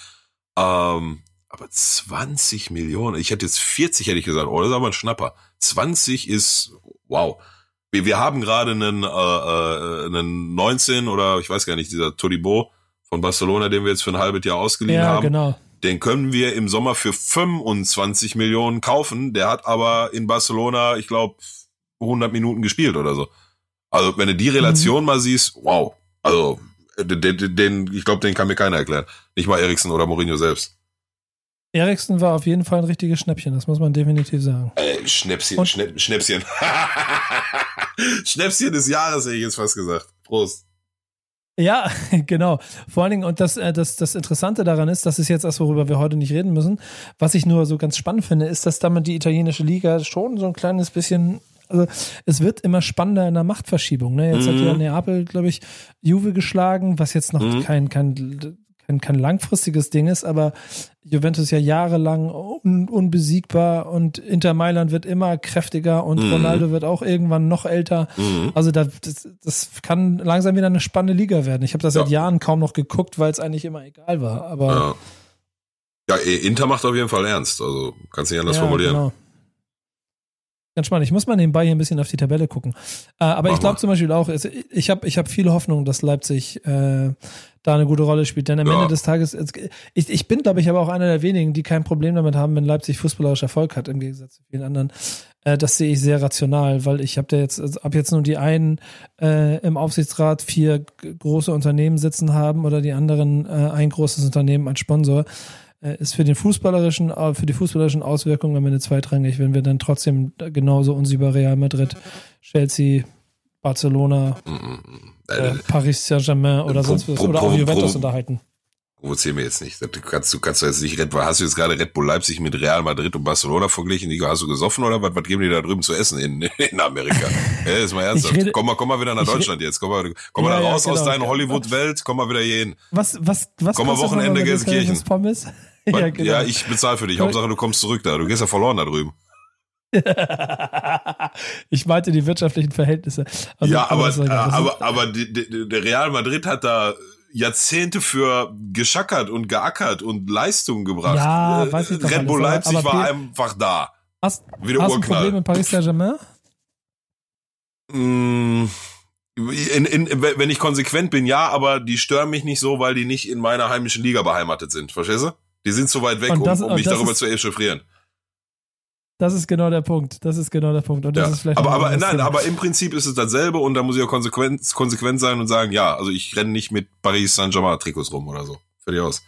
S1: Ähm, aber 20 Millionen, ich hätte jetzt 40, hätte ich gesagt, oh, das ist aber ein Schnapper. 20 ist, wow. Wir, wir haben gerade einen, äh, äh, einen 19 oder ich weiß gar nicht, dieser Todibo von Barcelona, den wir jetzt für ein halbes Jahr ausgeliehen ja, haben.
S2: Genau.
S1: Den können wir im Sommer für 25 Millionen kaufen. Der hat aber in Barcelona, ich glaube, 100 Minuten gespielt oder so. Also wenn du die Relation mhm. mal siehst, wow. Also den, den ich glaube, den kann mir keiner erklären. Nicht mal Eriksen oder Mourinho selbst.
S2: Eriksen war auf jeden Fall ein richtiges Schnäppchen, das muss man definitiv sagen.
S1: Äh, Schnäppchen, Und? Schnäpp, Schnäppchen. Schnäppchen des Jahres, hätte ich jetzt fast gesagt. Prost.
S2: Ja, genau. Vor allen Dingen, und das, äh, das, das Interessante daran ist, das ist jetzt das, worüber wir heute nicht reden müssen. Was ich nur so ganz spannend finde, ist, dass damit die italienische Liga schon so ein kleines bisschen also es wird immer spannender in der Machtverschiebung. Ne? Jetzt mhm. hat ja Neapel, glaube ich, Juve geschlagen, was jetzt noch mhm. kein, kein kein, kein langfristiges Ding ist, aber Juventus ja jahrelang un, unbesiegbar und Inter Mailand wird immer kräftiger und mhm. Ronaldo wird auch irgendwann noch älter. Mhm. Also das, das kann langsam wieder eine spannende Liga werden. Ich habe das ja. seit Jahren kaum noch geguckt, weil es eigentlich immer egal war. Aber
S1: ja. ja, Inter macht auf jeden Fall ernst. Also kannst du nicht anders ja, formulieren. Genau.
S2: Ganz spannend. Ich muss mal nebenbei hier ein bisschen auf die Tabelle gucken. Äh, aber Mach ich glaube zum Beispiel auch, ich habe ich hab viele Hoffnung, dass Leipzig äh, da eine gute Rolle spielt. Denn am ja. Ende des Tages, ich, ich bin, glaube ich, aber auch einer der wenigen, die kein Problem damit haben, wenn Leipzig fußballerisch Erfolg hat, im Gegensatz zu vielen anderen. Äh, das sehe ich sehr rational, weil ich habe da jetzt, also ab jetzt nur die einen äh, im Aufsichtsrat vier große Unternehmen sitzen haben oder die anderen äh, ein großes Unternehmen als Sponsor. Äh, ist für den fußballerischen, äh, für die fußballerischen Auswirkungen am Ende zweitrangig, wenn wir dann trotzdem genauso uns über Real Madrid, Chelsea, Barcelona, äh, Paris Saint-Germain oder sonst was oder auch Juventus unterhalten.
S1: Provozier mir jetzt nicht. Du kannst, du kannst jetzt nicht Red Hast du jetzt gerade Red Bull Leipzig mit Real Madrid und Barcelona verglichen? Hast du gesoffen oder was, was geben die da drüben zu essen in, in Amerika? ja, ist mal ernsthaft. Rede, komm mal, komm mal wieder nach Deutschland jetzt. Komm mal, komm mal ja, da raus ja, genau. aus deiner Hollywood-Welt. Komm mal wieder hier hin.
S2: Was, was, was?
S1: Komm mal Wochenende Gelsenkirchen.
S2: Pommes?
S1: Ja, genau. ja, ich bezahle für dich. Hauptsache, du kommst zurück da. Du gehst ja verloren da drüben.
S2: ich meinte die wirtschaftlichen Verhältnisse.
S1: Also, ja, aber, aber, aber, aber die, die, der Real Madrid hat da Jahrzehnte für geschackert und geackert und Leistungen gebracht.
S2: Ja, weiß ich doch
S1: Red Bull Leipzig aber, war einfach da.
S2: Hast, Wie der hast du ein Problem mit Paris Saint-Germain?
S1: Mm, in, in, wenn ich konsequent bin, ja, aber die stören mich nicht so, weil die nicht in meiner heimischen Liga beheimatet sind. Verstehst du? Die sind zu weit weg, das, um, um mich darüber ist, zu echauffieren.
S2: Das ist genau der Punkt. Das ist genau der Punkt. Und das
S1: ja.
S2: ist vielleicht
S1: aber aber nein, Thema. aber im Prinzip ist es dasselbe und da muss ich auch konsequent, konsequent sein und sagen, ja, also ich renne nicht mit Paris Saint-Germain Trikots rum oder so. Fertig aus.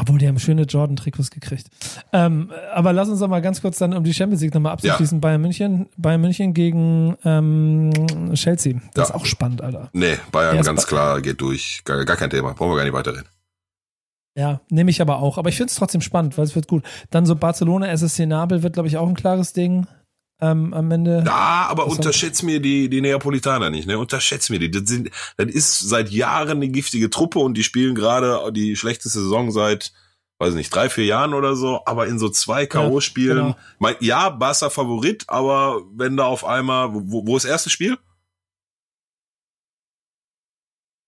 S2: Obwohl, die haben schöne Jordan-Trikots gekriegt. Ähm, aber lass uns doch mal ganz kurz dann um die Champions League nochmal abzuschließen. Ja. Bayern München, Bayern München gegen ähm, Chelsea. Das ja. ist auch spannend, Alter.
S1: Nee, Bayern ganz klar geht durch. Gar, gar kein Thema. Brauchen wir gar nicht weiterreden.
S2: Ja, nehme ich aber auch. Aber ich finde es trotzdem spannend, weil es wird gut. Dann so Barcelona, SSC Nabel wird, glaube ich, auch ein klares Ding ähm, am Ende.
S1: Ja, aber unterschätzt mir die, die Neapolitaner nicht, ne? Unterschätzt mir die. Das, sind, das ist seit Jahren eine giftige Truppe und die spielen gerade die schlechteste Saison seit, weiß nicht, drei, vier Jahren oder so, aber in so zwei K.O.-Spielen. Ja, genau. ja, Barca Favorit, aber wenn da auf einmal, wo, wo ist das erste Spiel?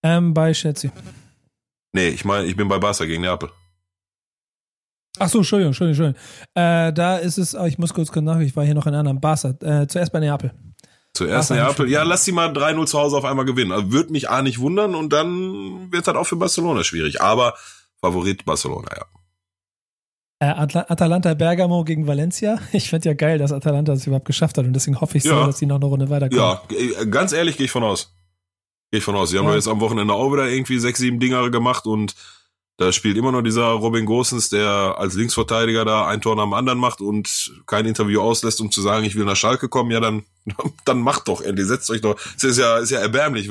S2: Ähm, bei Chelsea.
S1: Nee, ich meine, ich bin bei Barca gegen Neapel.
S2: Ach so, Entschuldigung, Entschuldigung, Entschuldigung. Äh, da ist es, oh, ich muss kurz nach, ich war hier noch in einem anderen. Barca. Äh, zuerst bei Neapel.
S1: Zuerst Neapel. Ja, lass sie mal 3-0 zu Hause auf einmal gewinnen. Also, Würde mich A nicht wundern und dann wird halt auch für Barcelona schwierig. Aber Favorit Barcelona, ja.
S2: Äh, Atalanta Bergamo gegen Valencia. Ich finde ja geil, dass Atalanta das überhaupt geschafft hat und deswegen hoffe ich ja. so, dass sie noch eine Runde weiterkommen.
S1: Ja, äh, ganz ehrlich gehe ich von aus. Gehe ich von aus. Sie haben ja. jetzt am Wochenende auch wieder irgendwie sechs, sieben Dinger gemacht und da spielt immer noch dieser Robin Gosens, der als Linksverteidiger da ein Tor nach dem anderen macht und kein Interview auslässt, um zu sagen, ich will nach Schalke kommen. Ja, dann, dann macht doch endlich, setzt euch doch. Das ist ja, ist ja erbärmlich.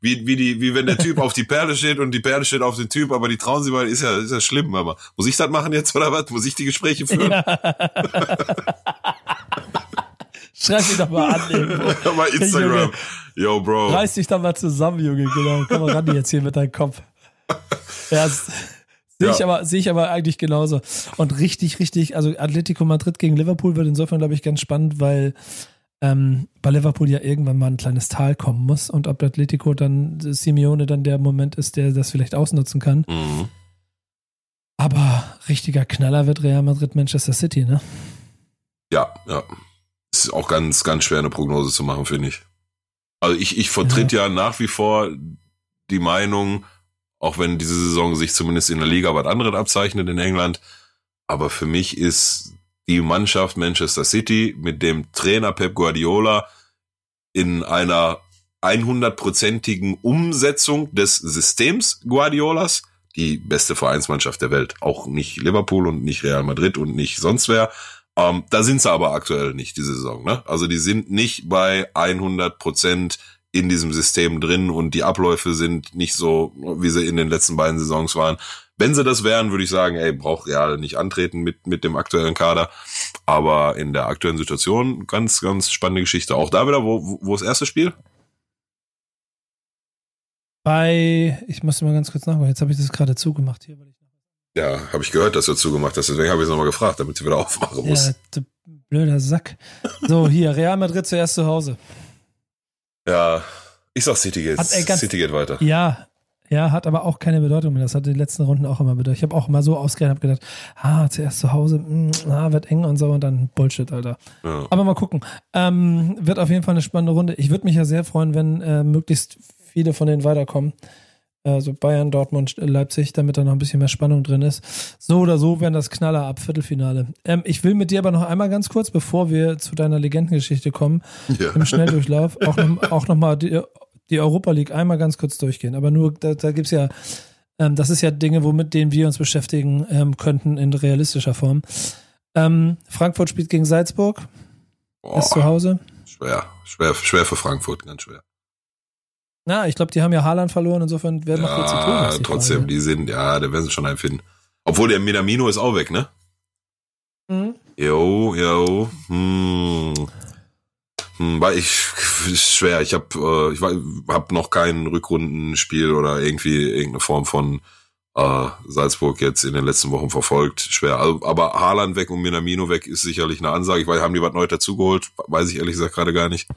S1: Wie, wie die, wie wenn der Typ auf die Perle steht und die Perle steht auf den Typ, aber die trauen sie mal, ist ja, ist ja schlimm, aber muss ich das machen jetzt oder was? Muss ich die Gespräche führen? Ja.
S2: Schreib mich doch mal an, irgendwo.
S1: Bei Instagram. Yo, Bro.
S2: Reiß dich doch mal zusammen, Junge, genau. Komm mal ran jetzt hier mit deinem Kopf. Ja, sehe ich, aber, sehe ich aber eigentlich genauso. Und richtig, richtig, also Atletico Madrid gegen Liverpool wird insofern, glaube ich, ganz spannend, weil ähm, bei Liverpool ja irgendwann mal ein kleines Tal kommen muss und ob Atletico dann, Simeone dann der Moment ist, der das vielleicht ausnutzen kann. Mhm. Aber richtiger Knaller wird Real Madrid Manchester City, ne?
S1: Ja, ja. Ist auch ganz, ganz schwer eine Prognose zu machen, finde ich. Also ich, ich vertritt ja. ja nach wie vor die Meinung, auch wenn diese Saison sich zumindest in der Liga was anderes abzeichnet in England. Aber für mich ist die Mannschaft Manchester City mit dem Trainer Pep Guardiola in einer 100-prozentigen Umsetzung des Systems Guardiolas die beste Vereinsmannschaft der Welt. Auch nicht Liverpool und nicht Real Madrid und nicht sonst wer. Ähm, da sind sie aber aktuell nicht, diese Saison. Ne? Also die sind nicht bei 100 Prozent in diesem System drin und die Abläufe sind nicht so, wie sie in den letzten beiden Saisons waren. Wenn sie das wären, würde ich sagen, ey, braucht Real nicht antreten mit, mit dem aktuellen Kader. Aber in der aktuellen Situation ganz, ganz spannende Geschichte. Auch da wieder, wo, wo das erste Spiel?
S2: Bei, ich muss mal ganz kurz nachgucken, jetzt habe ich das gerade zugemacht hier, weil ich
S1: ja, habe ich gehört, dass du zugemacht hast, deswegen habe ich es nochmal gefragt, damit sie wieder aufmachen muss. Ja,
S2: du blöder Sack. So, hier, Real Madrid zuerst zu Hause.
S1: Ja, ich sag City geht, hat, ey, ganz, City geht weiter.
S2: Ja, ja, hat aber auch keine Bedeutung mehr. Das hat die letzten Runden auch immer bedeutet. Ich habe auch immer so ausgerechnet, habe gedacht, ah, zuerst zu Hause, mh, mm, ah, wird eng und so und dann Bullshit, Alter. Ja. Aber mal gucken. Ähm, wird auf jeden Fall eine spannende Runde. Ich würde mich ja sehr freuen, wenn äh, möglichst viele von denen weiterkommen. Also Bayern, Dortmund, Leipzig, damit da noch ein bisschen mehr Spannung drin ist. So oder so werden das Knaller ab Viertelfinale. Ähm, ich will mit dir aber noch einmal ganz kurz, bevor wir zu deiner Legendengeschichte kommen, ja. im Schnelldurchlauf, auch noch, auch noch mal die, die Europa League einmal ganz kurz durchgehen. Aber nur, da, da gibt's ja, ähm, das ist ja Dinge, womit denen wir uns beschäftigen ähm, könnten in realistischer Form. Ähm, Frankfurt spielt gegen Salzburg. Boah, ist zu Hause.
S1: Schwer, schwer, schwer für Frankfurt, ganz schwer.
S2: Na, ich glaube, die haben ja Haaland verloren, insofern werden
S1: noch
S2: viel zu
S1: tun. Ja, trotzdem, Frage. die sind, ja, da werden sie schon einen finden. Obwohl der Minamino ist auch weg, ne? Mhm. Jo, jo, hm. Hm, weil ich ist schwer. Ich habe äh, ich hab noch kein Rückrundenspiel oder irgendwie irgendeine Form von äh, Salzburg jetzt in den letzten Wochen verfolgt. Schwer. Also, aber Haaland weg und Minamino weg ist sicherlich eine Ansage. Ich weiß, haben die was Neues dazugeholt? Weiß ich ehrlich gesagt gerade gar nicht.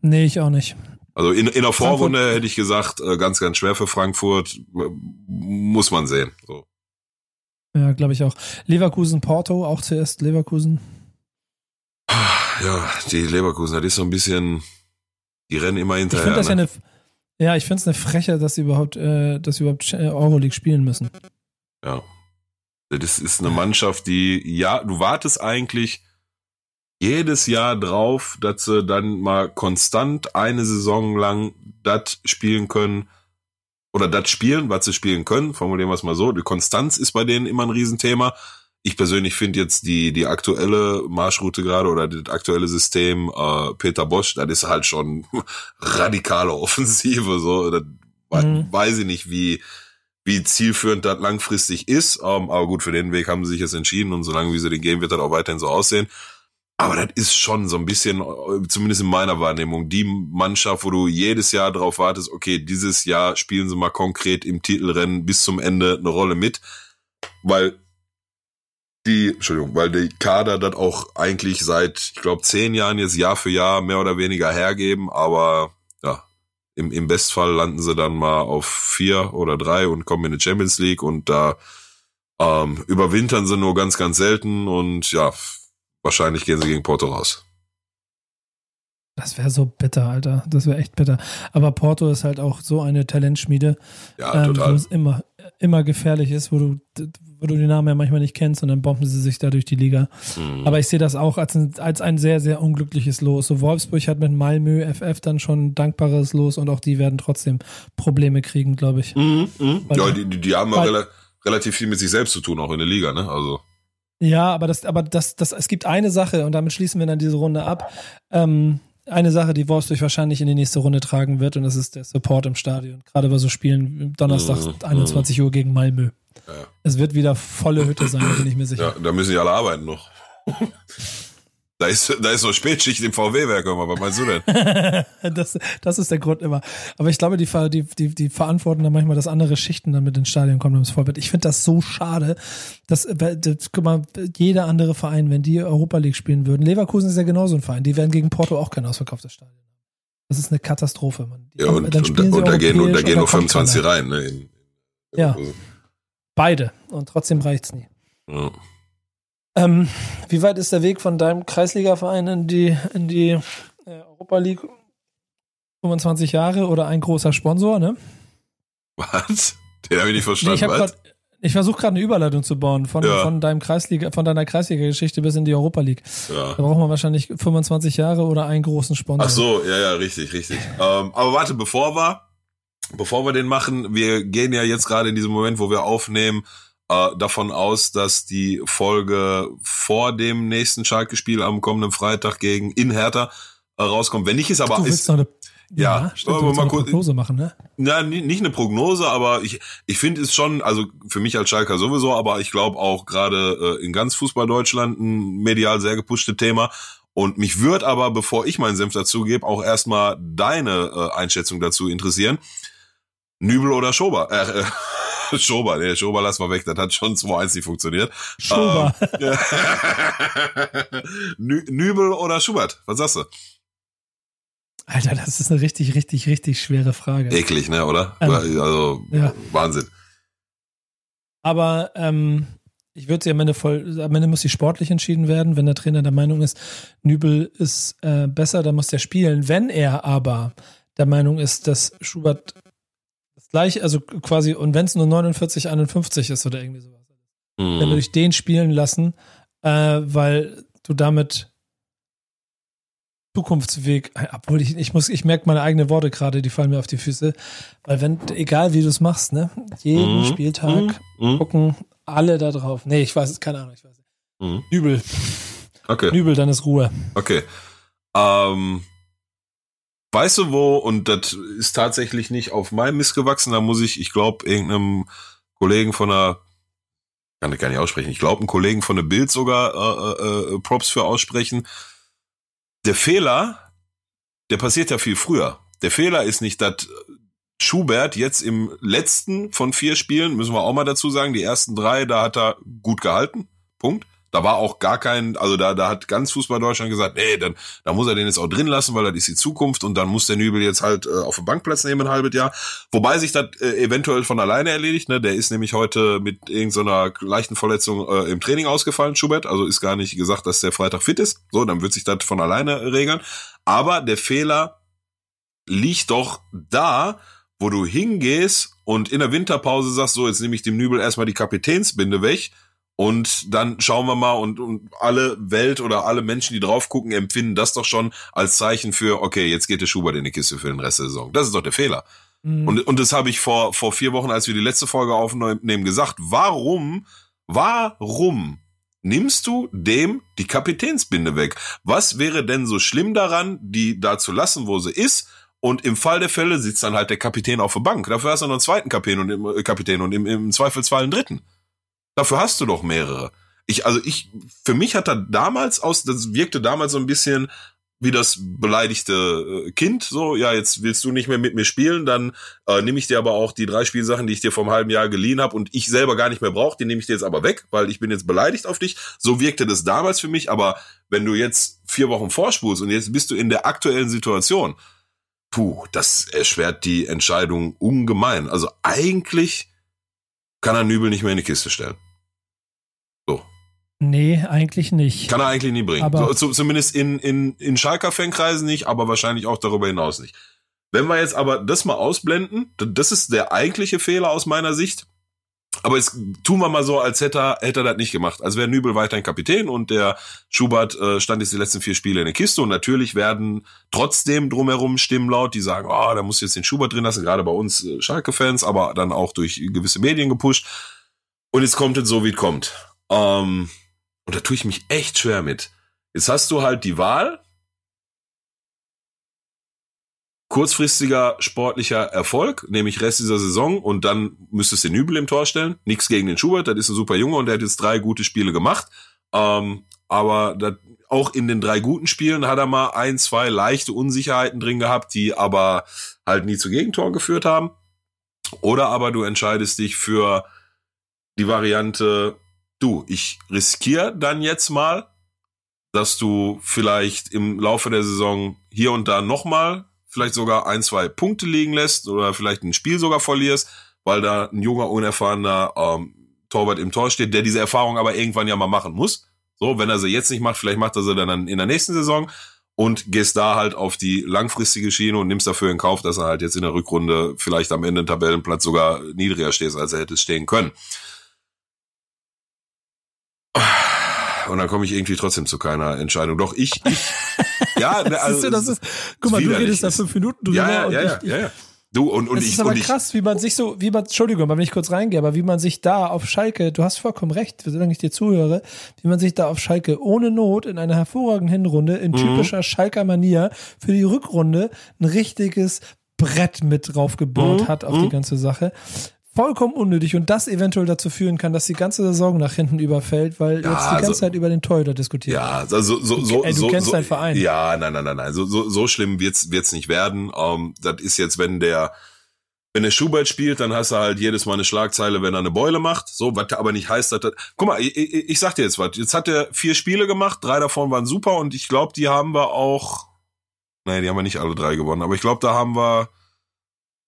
S2: Nee, ich auch nicht.
S1: Also in, in der Vorrunde Frankfurt. hätte ich gesagt, äh, ganz, ganz schwer für Frankfurt. Muss man sehen. So.
S2: Ja, glaube ich auch. Leverkusen, Porto, auch zuerst Leverkusen.
S1: Ja, die Leverkusen, das ist so ein bisschen, die rennen immer hinterher.
S2: Ich finde das ne? ja eine, ja, ich finde es eine Freche, dass sie überhaupt, äh, dass sie überhaupt äh, Euroleague spielen müssen.
S1: Ja. Das ist eine Mannschaft, die, ja, du wartest eigentlich jedes Jahr drauf, dass sie dann mal konstant eine Saison lang das spielen können oder das spielen, was sie spielen können, formulieren wir es mal so. Die Konstanz ist bei denen immer ein Riesenthema. Ich persönlich finde jetzt die, die aktuelle Marschroute gerade oder das aktuelle System äh, Peter Bosch, das ist halt schon radikale Offensive. So, das mhm. weiß ich nicht, wie, wie zielführend das langfristig ist. Ähm, aber gut, für den Weg haben sie sich jetzt entschieden und solange wie sie den gehen, wird das auch weiterhin so aussehen. Aber das ist schon so ein bisschen, zumindest in meiner Wahrnehmung, die Mannschaft, wo du jedes Jahr drauf wartest, okay, dieses Jahr spielen sie mal konkret im Titelrennen bis zum Ende eine Rolle mit. Weil die, Entschuldigung, weil die Kader das auch eigentlich seit, ich glaube, zehn Jahren jetzt Jahr für Jahr mehr oder weniger hergeben, aber ja, im, im Bestfall landen sie dann mal auf vier oder drei und kommen in die Champions League und da ähm, überwintern sie nur ganz, ganz selten und ja, wahrscheinlich gehen sie gegen Porto raus.
S2: Das wäre so bitter, Alter. Das wäre echt bitter. Aber Porto ist halt auch so eine Talentschmiede,
S1: ja, ähm,
S2: wo es immer, immer gefährlich ist, wo du, wo du die Namen ja manchmal nicht kennst und dann bomben sie sich da durch die Liga. Mhm. Aber ich sehe das auch als ein, als ein sehr, sehr unglückliches Los. So Wolfsburg hat mit Malmö FF dann schon ein dankbares Los und auch die werden trotzdem Probleme kriegen, glaube ich.
S1: Mhm, mh. Ja, die, die, haben weil, rela relativ viel mit sich selbst zu tun, auch in der Liga, ne? Also.
S2: Ja, aber das, aber das, das, es gibt eine Sache und damit schließen wir dann diese Runde ab. Ähm, eine Sache, die Wolfsburg wahrscheinlich in die nächste Runde tragen wird, und das ist der Support im Stadion. Gerade bei so Spielen Donnerstag mhm. 21 Uhr gegen Malmö. Ja. Es wird wieder volle Hütte sein, bin ich mir sicher.
S1: Ja, da müssen die alle arbeiten noch. Da ist, da ist noch Spätschicht im VW-Werk immer. Was meinst du
S2: denn? das, das ist der Grund immer. Aber ich glaube, die, die, die, die verantworten dann manchmal, dass andere Schichten dann mit ins Stadion kommen, wenn es voll wird. Ich finde das so schade, dass, das, guck mal, jeder andere Verein, wenn die Europa League spielen würden, Leverkusen ist ja genauso ein Verein, die werden gegen Porto auch kein ausverkauftes Stadion. Das ist eine Katastrophe, Mann.
S1: Die ja, und, und, und da gehen, und da gehen nur 25 rein, ne? In,
S2: in ja. Beide. Und trotzdem reicht's nie. Ja. Ähm, wie weit ist der Weg von deinem Kreisliga-Verein in die, in die äh, Europa League? 25 Jahre oder ein großer Sponsor, ne?
S1: Was? Den habe ich nicht verstanden. Nee, ich
S2: grad, ich versuche gerade eine Überleitung zu bauen von, ja. von deinem Kreisliga, von deiner Kreisliga-Geschichte bis in die Europa League. Ja. Da braucht man wahrscheinlich 25 Jahre oder einen großen Sponsor.
S1: Ach so, ja, ja, richtig, richtig. ähm, aber warte, bevor wir, bevor wir den machen, wir gehen ja jetzt gerade in diesem Moment, wo wir aufnehmen, äh, davon aus, dass die Folge vor dem nächsten Schalke-Spiel am kommenden Freitag gegen in Hertha äh, rauskommt. Wenn nicht ist aber
S2: du
S1: ist,
S2: eine, ja, ja stimmt, du mal eine Prognose machen, ne?
S1: Ja, nicht eine Prognose, aber ich ich finde es schon, also für mich als Schalker sowieso, aber ich glaube auch gerade äh, in ganz Fußball Deutschland ein medial sehr gepushtes Thema. Und mich würde aber, bevor ich meinen Senf dazugebe, auch erstmal deine äh, Einschätzung dazu interessieren. Nübel oder Schober? Äh, äh, Schober, nee, Schober lass mal weg, das hat schon 2-1 nicht funktioniert.
S2: Schober. Ähm,
S1: Nübel oder Schubert, was sagst du?
S2: Alter, das ist eine richtig, richtig, richtig schwere Frage.
S1: Eklig, ne, oder? Ähm, also, ja. Wahnsinn.
S2: Aber ähm, ich würde sie am Ende voll, am Ende muss sie sportlich entschieden werden. Wenn der Trainer der Meinung ist, Nübel ist äh, besser, dann muss der spielen. Wenn er aber der Meinung ist, dass Schubert gleich, also quasi, und wenn es nur 49, 51 ist oder irgendwie sowas. Mhm. Wenn du dich den spielen lassen, äh, weil du damit Zukunftsweg, obwohl ich, ich muss, ich merke meine eigenen Worte gerade, die fallen mir auf die Füße, weil wenn, egal wie du es machst, ne, jeden mhm. Spieltag mhm. gucken alle da drauf. Nee, ich weiß es, keine Ahnung, ich weiß nicht. Mhm. Übel.
S1: Okay.
S2: Übel, dann ist Ruhe.
S1: Okay. Ähm, Weißt du wo, und das ist tatsächlich nicht auf meinem Mist gewachsen, da muss ich, ich glaube, irgendeinem Kollegen von der, kann ich gar nicht aussprechen, ich glaube, einen Kollegen von der Bild sogar äh, äh, Props für aussprechen. Der Fehler, der passiert ja viel früher. Der Fehler ist nicht, dass Schubert jetzt im letzten von vier Spielen, müssen wir auch mal dazu sagen, die ersten drei, da hat er gut gehalten. Punkt. Da war auch gar kein, also da, da hat ganz Fußball Deutschland gesagt, nee, dann, da muss er den jetzt auch drin lassen, weil das ist die Zukunft und dann muss der Nübel jetzt halt äh, auf den Bankplatz nehmen ein halbes Jahr. Wobei sich das äh, eventuell von alleine erledigt, ne? Der ist nämlich heute mit irgendeiner leichten Verletzung äh, im Training ausgefallen, Schubert. Also ist gar nicht gesagt, dass der Freitag fit ist. So, dann wird sich das von alleine regeln. Aber der Fehler liegt doch da, wo du hingehst und in der Winterpause sagst, so, jetzt nehme ich dem Nübel erstmal die Kapitänsbinde weg und dann schauen wir mal und, und alle Welt oder alle Menschen, die drauf gucken, empfinden das doch schon als Zeichen für, okay, jetzt geht der Schubert in die Kiste für den Rest der Saison. Das ist doch der Fehler. Mhm. Und, und das habe ich vor, vor vier Wochen, als wir die letzte Folge aufnehmen, gesagt. Warum, warum nimmst du dem die Kapitänsbinde weg? Was wäre denn so schlimm daran, die da zu lassen, wo sie ist? Und im Fall der Fälle sitzt dann halt der Kapitän auf der Bank. Dafür hast du noch einen zweiten Kapitän und im, äh, Kapitän und im, im Zweifelsfall einen dritten. Dafür hast du doch mehrere. Ich, also ich, für mich hat er damals aus, das wirkte damals so ein bisschen wie das beleidigte äh, Kind, so, ja, jetzt willst du nicht mehr mit mir spielen, dann äh, nehme ich dir aber auch die drei Spielsachen, die ich dir vor einem halben Jahr geliehen habe und ich selber gar nicht mehr brauche, die nehme ich dir jetzt aber weg, weil ich bin jetzt beleidigt auf dich. So wirkte das damals für mich, aber wenn du jetzt vier Wochen vorspulst und jetzt bist du in der aktuellen Situation, puh, das erschwert die Entscheidung ungemein. Also eigentlich kann er Nübel nicht mehr in die Kiste stellen.
S2: Nee, eigentlich nicht.
S1: Kann er eigentlich nie bringen. Aber so, zumindest in, in, in Schalker Fankreisen nicht, aber wahrscheinlich auch darüber hinaus nicht. Wenn wir jetzt aber das mal ausblenden, das ist der eigentliche Fehler aus meiner Sicht. Aber jetzt tun wir mal so, als hätte er, hätte er das nicht gemacht. Als wäre Nübel weiterhin Kapitän und der Schubert äh, stand jetzt die letzten vier Spiele in der Kiste. Und natürlich werden trotzdem drumherum Stimmen laut, die sagen, oh, da muss jetzt den Schubert drin lassen, gerade bei uns äh, Schalke-Fans, aber dann auch durch gewisse Medien gepusht. Und jetzt kommt es so, wie es kommt. Ähm, und da tue ich mich echt schwer mit. Jetzt hast du halt die Wahl, kurzfristiger sportlicher Erfolg, nämlich Rest dieser Saison und dann müsstest du den Übel im Tor stellen. Nichts gegen den Schubert, das ist ein super Junge und der hat jetzt drei gute Spiele gemacht. Ähm, aber das, auch in den drei guten Spielen hat er mal ein, zwei leichte Unsicherheiten drin gehabt, die aber halt nie zu Gegentoren geführt haben. Oder aber du entscheidest dich für die Variante, du, ich riskiere dann jetzt mal, dass du vielleicht im Laufe der Saison hier und da nochmal vielleicht sogar ein, zwei Punkte liegen lässt oder vielleicht ein Spiel sogar verlierst, weil da ein junger, unerfahrener ähm, Torwart im Tor steht, der diese Erfahrung aber irgendwann ja mal machen muss. So, wenn er sie jetzt nicht macht, vielleicht macht er sie dann in der nächsten Saison und gehst da halt auf die langfristige Schiene und nimmst dafür in Kauf, dass er halt jetzt in der Rückrunde vielleicht am Ende Tabellenplatz sogar niedriger steht, als er hätte stehen können. Und dann komme ich irgendwie trotzdem zu keiner Entscheidung. Doch ich, ich ja,
S2: ne, also, du, das ist, guck mal, du redest da fünf Minuten drüber
S1: ja, ja,
S2: und
S1: ja,
S2: ich,
S1: ja, ja. Du und und
S2: es
S1: ich.
S2: ist aber
S1: und
S2: krass, wie man sich so, wie man, Entschuldigung, wenn ich kurz reingehe, aber wie man sich da auf Schalke, du hast vollkommen recht, solange ich dir zuhöre, wie man sich da auf Schalke ohne Not in einer hervorragenden Hinrunde in mhm. typischer mhm. Schalker Manier für die Rückrunde ein richtiges Brett mit drauf gebaut mhm. hat auf mhm. die ganze Sache vollkommen unnötig und das eventuell dazu führen kann, dass die ganze Saison nach hinten überfällt, weil ja, jetzt die ganze so, Zeit über den Torhüter diskutiert
S1: Ja, also so, so,
S2: Ey, du
S1: so,
S2: kennst
S1: so,
S2: deinen Verein.
S1: Ja, nein, nein, nein, nein. So, so, so schlimm wird's wird's nicht werden. Um, ähm, das ist jetzt, wenn der wenn der Schubert spielt, dann hast du halt jedes Mal eine Schlagzeile, wenn er eine Beule macht. So, was aber nicht heißt, dass das. Guck mal, ich, ich, ich sag dir jetzt was. Jetzt hat er vier Spiele gemacht, drei davon waren super und ich glaube, die haben wir auch. Nein, die haben wir nicht alle drei gewonnen, aber ich glaube, da haben wir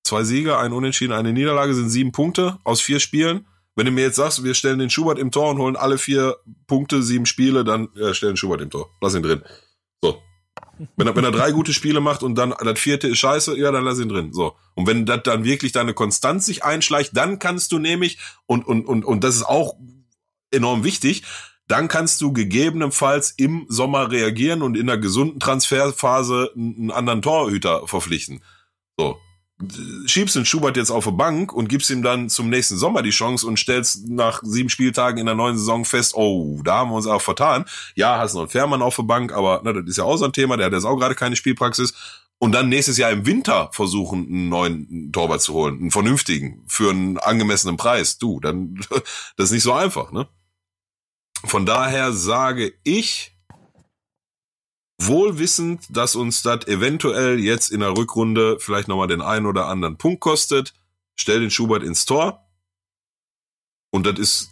S1: zwei Siege, ein Unentschieden, eine Niederlage sind sieben Punkte aus vier Spielen. Wenn du mir jetzt sagst, wir stellen den Schubert im Tor und holen alle vier Punkte, sieben Spiele, dann ja, stellen Schubert im Tor. Lass ihn drin. So. Wenn er, wenn er drei gute Spiele macht und dann das vierte ist scheiße, ja, dann lass ihn drin. So. Und wenn das dann wirklich deine Konstanz sich einschleicht, dann kannst du nämlich, und, und, und, und das ist auch enorm wichtig, dann kannst du gegebenenfalls im Sommer reagieren und in einer gesunden Transferphase einen anderen Torhüter verpflichten. So schiebst den Schubert jetzt auf die Bank und gibst ihm dann zum nächsten Sommer die Chance und stellst nach sieben Spieltagen in der neuen Saison fest, oh, da haben wir uns auch vertan. Ja, hast noch einen Fährmann auf der Bank, aber na, das ist ja auch so ein Thema, der hat jetzt auch gerade keine Spielpraxis. Und dann nächstes Jahr im Winter versuchen, einen neuen Torwart zu holen, einen vernünftigen, für einen angemessenen Preis. Du, dann, das ist nicht so einfach, ne? Von daher sage ich, wohl wissend, dass uns das eventuell jetzt in der Rückrunde vielleicht nochmal den einen oder anderen Punkt kostet. Stell den Schubert ins Tor. Und das ist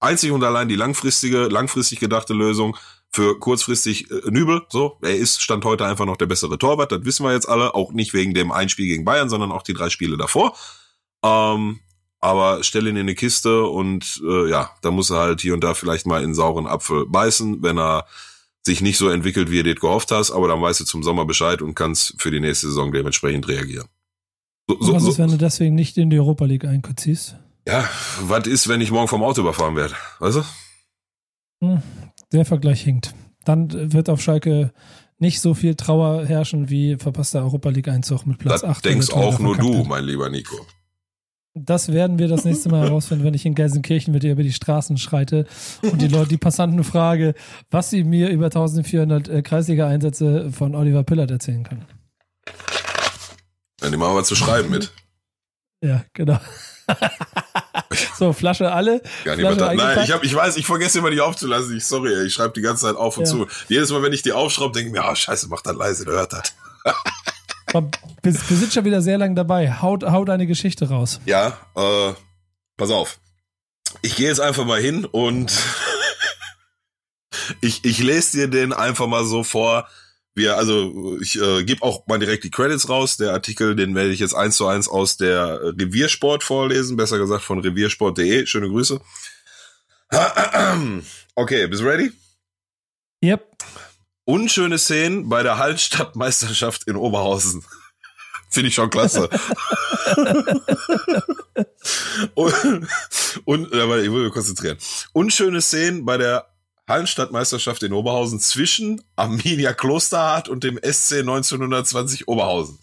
S1: einzig und allein die langfristige, langfristig gedachte Lösung für kurzfristig äh, Nübel. So, er ist Stand heute einfach noch der bessere Torwart. Das wissen wir jetzt alle. Auch nicht wegen dem Einspiel gegen Bayern, sondern auch die drei Spiele davor. Ähm, aber stell ihn in eine Kiste und äh, ja, da muss er halt hier und da vielleicht mal in sauren Apfel beißen, wenn er sich nicht so entwickelt, wie du dir gehofft hast, aber dann weißt du zum Sommer Bescheid und kannst für die nächste Saison dementsprechend reagieren.
S2: So, so, was ist, wenn du deswegen nicht in die Europa League einziehst?
S1: Ja, was ist, wenn ich morgen vom Auto überfahren werde? Weißt du?
S2: Hm, der Vergleich hinkt. Dann wird auf Schalke nicht so viel Trauer herrschen wie verpasster Europa League Einzug mit Platz
S1: das
S2: 8.
S1: Denkst auch nur du, mein lieber Nico.
S2: Das werden wir das nächste Mal herausfinden, wenn ich in Gelsenkirchen mit dir über die Straßen schreite und die Leute, die Passanten frage, was sie mir über 1400 äh, Kreisliga-Einsätze von Oliver Pillard erzählen können.
S1: Dann nehmen wir mal zu schreiben mit.
S2: Ja, genau. so, Flasche alle.
S1: Ja, Flasche Nein, ich, hab, ich weiß, ich vergesse immer die aufzulassen. Ich, sorry, ich schreibe die ganze Zeit auf und ja. zu. Jedes Mal, wenn ich die aufschraube, denke ich mir, ah, scheiße, mach das leise, der hört das.
S2: wir, wir sind schon wieder sehr lang dabei. Haut, haut eine Geschichte raus.
S1: Ja, äh, pass auf. Ich gehe jetzt einfach mal hin und ich, ich lese dir den einfach mal so vor, wir, also ich äh, gebe auch mal direkt die Credits raus. Der Artikel, den werde ich jetzt eins zu eins aus der Reviersport vorlesen, besser gesagt von reviersport.de. Schöne Grüße. Okay, bist du ready?
S2: Yep.
S1: Unschöne Szenen bei der Hallstattmeisterschaft in Oberhausen. Finde ich schon klasse. und, und aber ich will mich konzentrieren. Unschöne Szenen bei der Hallenstadtmeisterschaft in Oberhausen zwischen Arminia Klosterhardt und dem SC 1920 Oberhausen.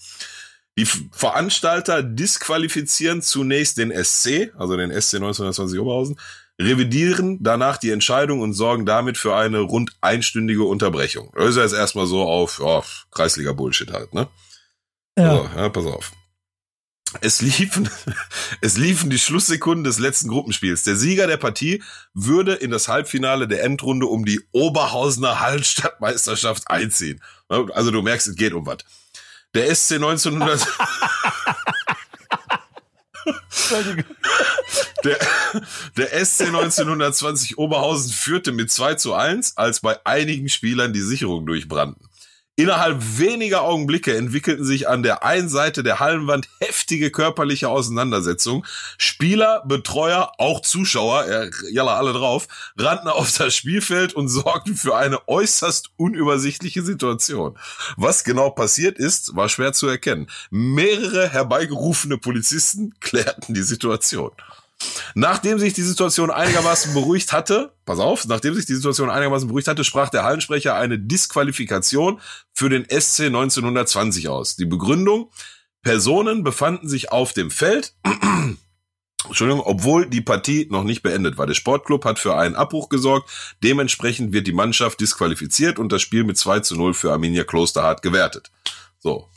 S1: Die Veranstalter disqualifizieren zunächst den SC, also den SC 1920 Oberhausen, revidieren danach die Entscheidung und sorgen damit für eine rund einstündige Unterbrechung. Das ist jetzt erstmal so auf ja, Kreisliga-Bullshit halt, ne? Ja. Also, ja, pass auf. Es liefen, es liefen die Schlusssekunden des letzten Gruppenspiels. Der Sieger der Partie würde in das Halbfinale der Endrunde um die Oberhausener Hallenstadtmeisterschaft einziehen. Also du merkst, es geht um was. Der SC 1900. der, der SC 1920 Oberhausen führte mit 2 zu 1, als bei einigen Spielern die Sicherung durchbrannten. Innerhalb weniger Augenblicke entwickelten sich an der einen Seite der Hallenwand heftige körperliche Auseinandersetzungen. Spieler, Betreuer, auch Zuschauer, ja, jalla alle drauf, rannten auf das Spielfeld und sorgten für eine äußerst unübersichtliche Situation. Was genau passiert ist, war schwer zu erkennen. Mehrere herbeigerufene Polizisten klärten die Situation. Nachdem sich die Situation einigermaßen beruhigt hatte, pass auf, nachdem sich die Situation einigermaßen beruhigt hatte, sprach der Hallensprecher eine Disqualifikation für den SC 1920 aus. Die Begründung, Personen befanden sich auf dem Feld, Entschuldigung, obwohl die Partie noch nicht beendet war. Der Sportclub hat für einen Abbruch gesorgt. Dementsprechend wird die Mannschaft disqualifiziert und das Spiel mit 2 zu 0 für Arminia Klosterhardt gewertet. So,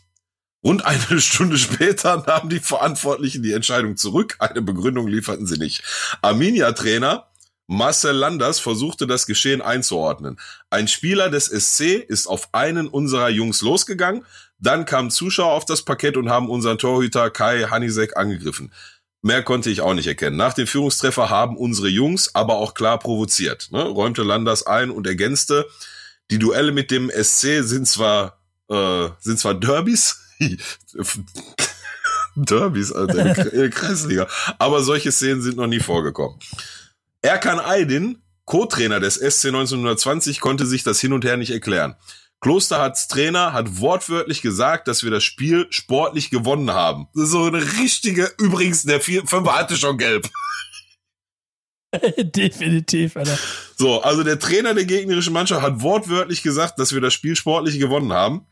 S1: Rund eine Stunde später nahmen die Verantwortlichen die Entscheidung zurück. Eine Begründung lieferten sie nicht. Arminia-Trainer Marcel Landers versuchte das Geschehen einzuordnen. Ein Spieler des SC ist auf einen unserer Jungs losgegangen. Dann kamen Zuschauer auf das Parkett und haben unseren Torhüter Kai Hanisek angegriffen. Mehr konnte ich auch nicht erkennen. Nach dem Führungstreffer haben unsere Jungs aber auch klar provoziert. Ne? Räumte Landers ein und ergänzte, die Duelle mit dem SC sind zwar, äh, sind zwar Derbys, Derbys, Alter, in der Kreisliga. Aber solche Szenen sind noch nie vorgekommen. Erkan Aydin, Co-Trainer des SC 1920, konnte sich das hin und her nicht erklären. Klosterhards Trainer hat wortwörtlich gesagt, dass wir das Spiel sportlich gewonnen haben. Das ist so eine richtige, übrigens, der Fünfer hatte schon gelb.
S2: Definitiv, Alter.
S1: So, also der Trainer der gegnerischen Mannschaft hat wortwörtlich gesagt, dass wir das Spiel sportlich gewonnen haben.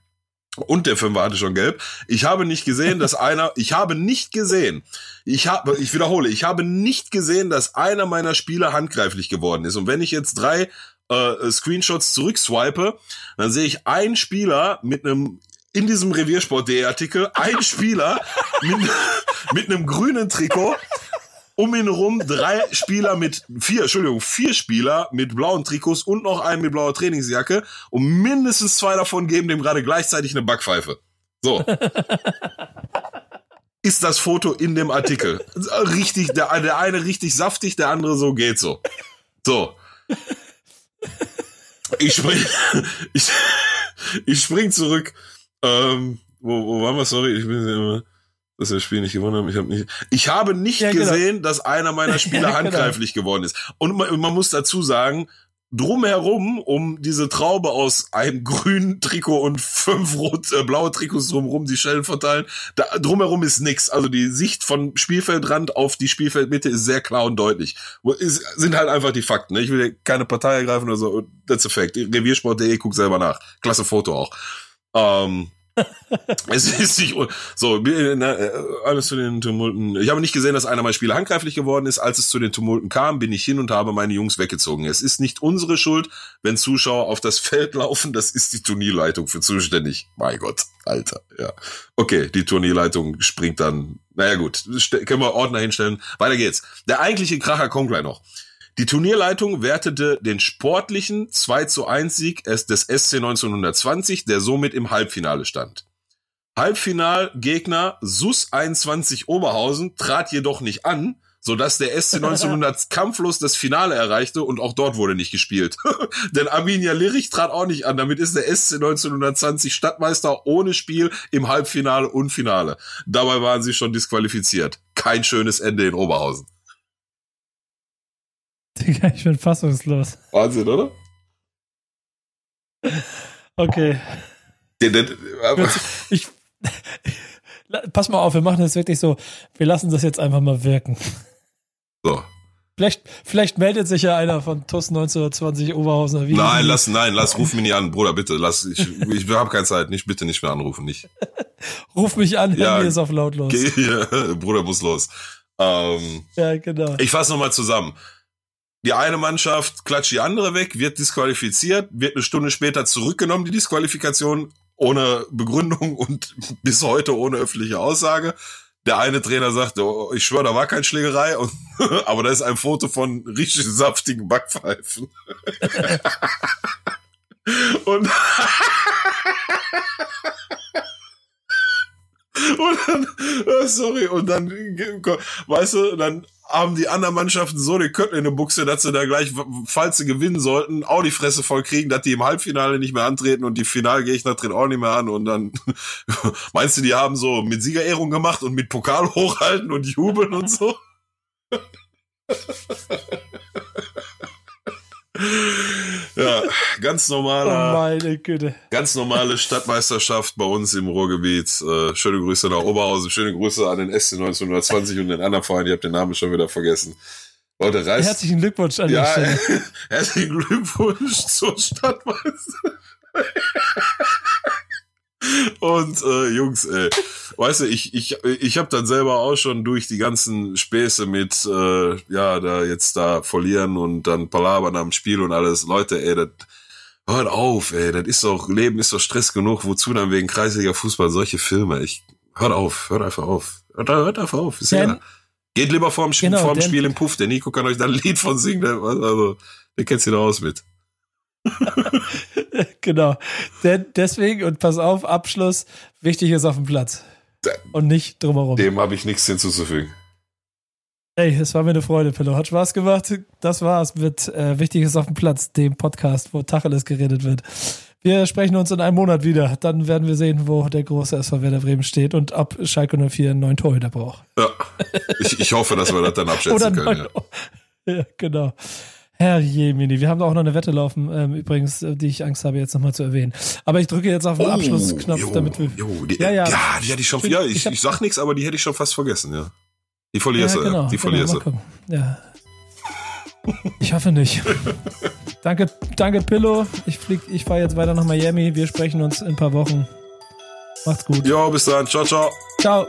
S1: Und der Fünfer hatte schon gelb. Ich habe nicht gesehen, dass einer, ich habe nicht gesehen, ich habe, ich wiederhole, ich habe nicht gesehen, dass einer meiner Spieler handgreiflich geworden ist. Und wenn ich jetzt drei äh, Screenshots zurückswipe, dann sehe ich einen Spieler mit einem in diesem Reviersport.de Artikel, ein Spieler mit, mit einem grünen Trikot um ihn rum drei Spieler mit, vier, Entschuldigung, vier Spieler mit blauen Trikots und noch einen mit blauer Trainingsjacke und mindestens zwei davon geben dem gerade gleichzeitig eine Backpfeife. So. Ist das Foto in dem Artikel. Richtig, der, der eine richtig saftig, der andere so geht so. So. Ich spring, ich, ich spring zurück. Ähm, wo, wo waren wir? Sorry, ich bin immer dass das Spiel nicht gewonnen haben. Ich habe nicht, ich habe nicht ja, genau. gesehen, dass einer meiner Spieler ja, genau. handgreiflich genau. geworden ist. Und man, man, muss dazu sagen, drumherum, um diese Traube aus einem grünen Trikot und fünf rot, äh, blaue Trikots drumherum, die Schellen verteilen, da, drumherum ist nix. Also die Sicht von Spielfeldrand auf die Spielfeldmitte ist sehr klar und deutlich. Ist, sind halt einfach die Fakten. Ne? Ich will keine Partei ergreifen oder so. That's a fact. Reviersport.de, guck selber nach. Klasse Foto auch. Ähm, es ist nicht so äh, alles zu den Tumulten. Ich habe nicht gesehen, dass einer meiner Spieler handgreiflich geworden ist. Als es zu den Tumulten kam, bin ich hin und habe meine Jungs weggezogen. Es ist nicht unsere Schuld, wenn Zuschauer auf das Feld laufen. Das ist die Turnierleitung für zuständig. Mein Gott, Alter. Ja, okay, die Turnierleitung springt dann. Naja gut, können wir Ordner hinstellen. Weiter geht's. Der eigentliche Kracher kommt gleich noch. Die Turnierleitung wertete den sportlichen 2 zu 1 Sieg des SC 1920, der somit im Halbfinale stand. Halbfinalgegner SUS 21 Oberhausen trat jedoch nicht an, sodass der SC 1900 kampflos das Finale erreichte und auch dort wurde nicht gespielt. Denn Arminia Lirich trat auch nicht an. Damit ist der SC 1920 Stadtmeister ohne Spiel im Halbfinale und Finale. Dabei waren sie schon disqualifiziert. Kein schönes Ende in Oberhausen.
S2: Digga, ich bin fassungslos.
S1: Wahnsinn, oder?
S2: Okay. Ich, pass mal auf, wir machen das wirklich so, wir lassen das jetzt einfach mal wirken.
S1: So.
S2: Vielleicht, vielleicht meldet sich ja einer von TUS 1920 Oberhausen.
S1: Wie nein, lass, nein, lass, ruf mich nicht an, Bruder, bitte, lass, ich, ich habe keine Zeit, nicht, bitte nicht mehr anrufen, nicht.
S2: ruf mich an, ja, Handy ist auf lautlos.
S1: Geh, ja, Bruder muss los. Ähm,
S2: ja, genau.
S1: Ich fasse nochmal zusammen. Die eine Mannschaft klatscht die andere weg, wird disqualifiziert, wird eine Stunde später zurückgenommen, die Disqualifikation, ohne Begründung und bis heute ohne öffentliche Aussage. Der eine Trainer sagt, oh, ich schwöre, da war keine Schlägerei, und, aber da ist ein Foto von richtig saftigen Backpfeifen. und, und dann, oh, sorry, und dann, weißt du, dann haben die anderen Mannschaften so den Köttel in der Buchse, dass sie da gleich, falls sie gewinnen sollten, auch die Fresse voll kriegen, dass die im Halbfinale nicht mehr antreten und die Finalgegner treten auch nicht mehr an und dann meinst du, die haben so mit Siegerehrung gemacht und mit Pokal hochhalten und jubeln und so? Ja, ganz normaler.
S2: Oh.
S1: Ganz normale Stadtmeisterschaft bei uns im Ruhrgebiet. Äh, schöne Grüße nach Oberhausen, schöne Grüße an den SC 1920 und den anderen Verein. Ich habe den Namen schon wieder vergessen. Leute, reißt.
S2: Herzlichen Glückwunsch an
S1: ja. Herzlichen Glückwunsch zur Stadtmeisterschaft. Und äh, Jungs, ey, weißt du, ich ich ich habe dann selber auch schon durch die ganzen Späße mit äh, ja da jetzt da verlieren und dann palabern am Spiel und alles, Leute, ey, das hört auf, ey, das ist doch Leben ist doch Stress genug, wozu dann wegen kreisiger Fußball solche Filme? Ich hört auf, hört einfach auf, hört, hört einfach auf, ist ja. Geht lieber vorm, Spiel, genau, vorm Spiel im Puff, der Nico kann euch da ein Lied von singen, also der kennt sich da aus mit.
S2: genau. Denn deswegen, und pass auf, Abschluss, wichtig ist auf dem Platz. Und nicht drumherum.
S1: Dem habe ich nichts hinzuzufügen.
S2: Ey, es war mir eine Freude, Pillow. Hat Spaß gemacht. Das war's mit äh, Wichtiges auf dem Platz, dem Podcast, wo Tacheles geredet wird. Wir sprechen uns in einem Monat wieder. Dann werden wir sehen, wo der große SV Werder Bremen steht und ob Schalke 04 einen neuen Torhüter braucht.
S1: Ja, ich, ich hoffe, dass wir das dann abschätzen Oder können.
S2: Ja. ja, genau. Herr Jemini, wir haben auch noch eine Wette laufen, ähm, übrigens, äh, die ich Angst habe, jetzt nochmal zu erwähnen. Aber ich drücke jetzt auf den oh, Abschlussknopf, jo, damit wir.
S1: Jo, die, ja, ja. ja, die hätte ich schon. Ja, ich, ich, ich sag nichts, aber die hätte ich schon fast vergessen, ja. Die verlierst ja,
S2: genau,
S1: die
S2: genau,
S1: verlierst
S2: du. Ja. Ich hoffe nicht. danke, danke Pillow. Ich flieg, ich fahre jetzt weiter nach Miami. Wir sprechen uns in ein paar Wochen. Macht's gut.
S1: Jo, bis dann. Ciao, ciao.
S2: Ciao.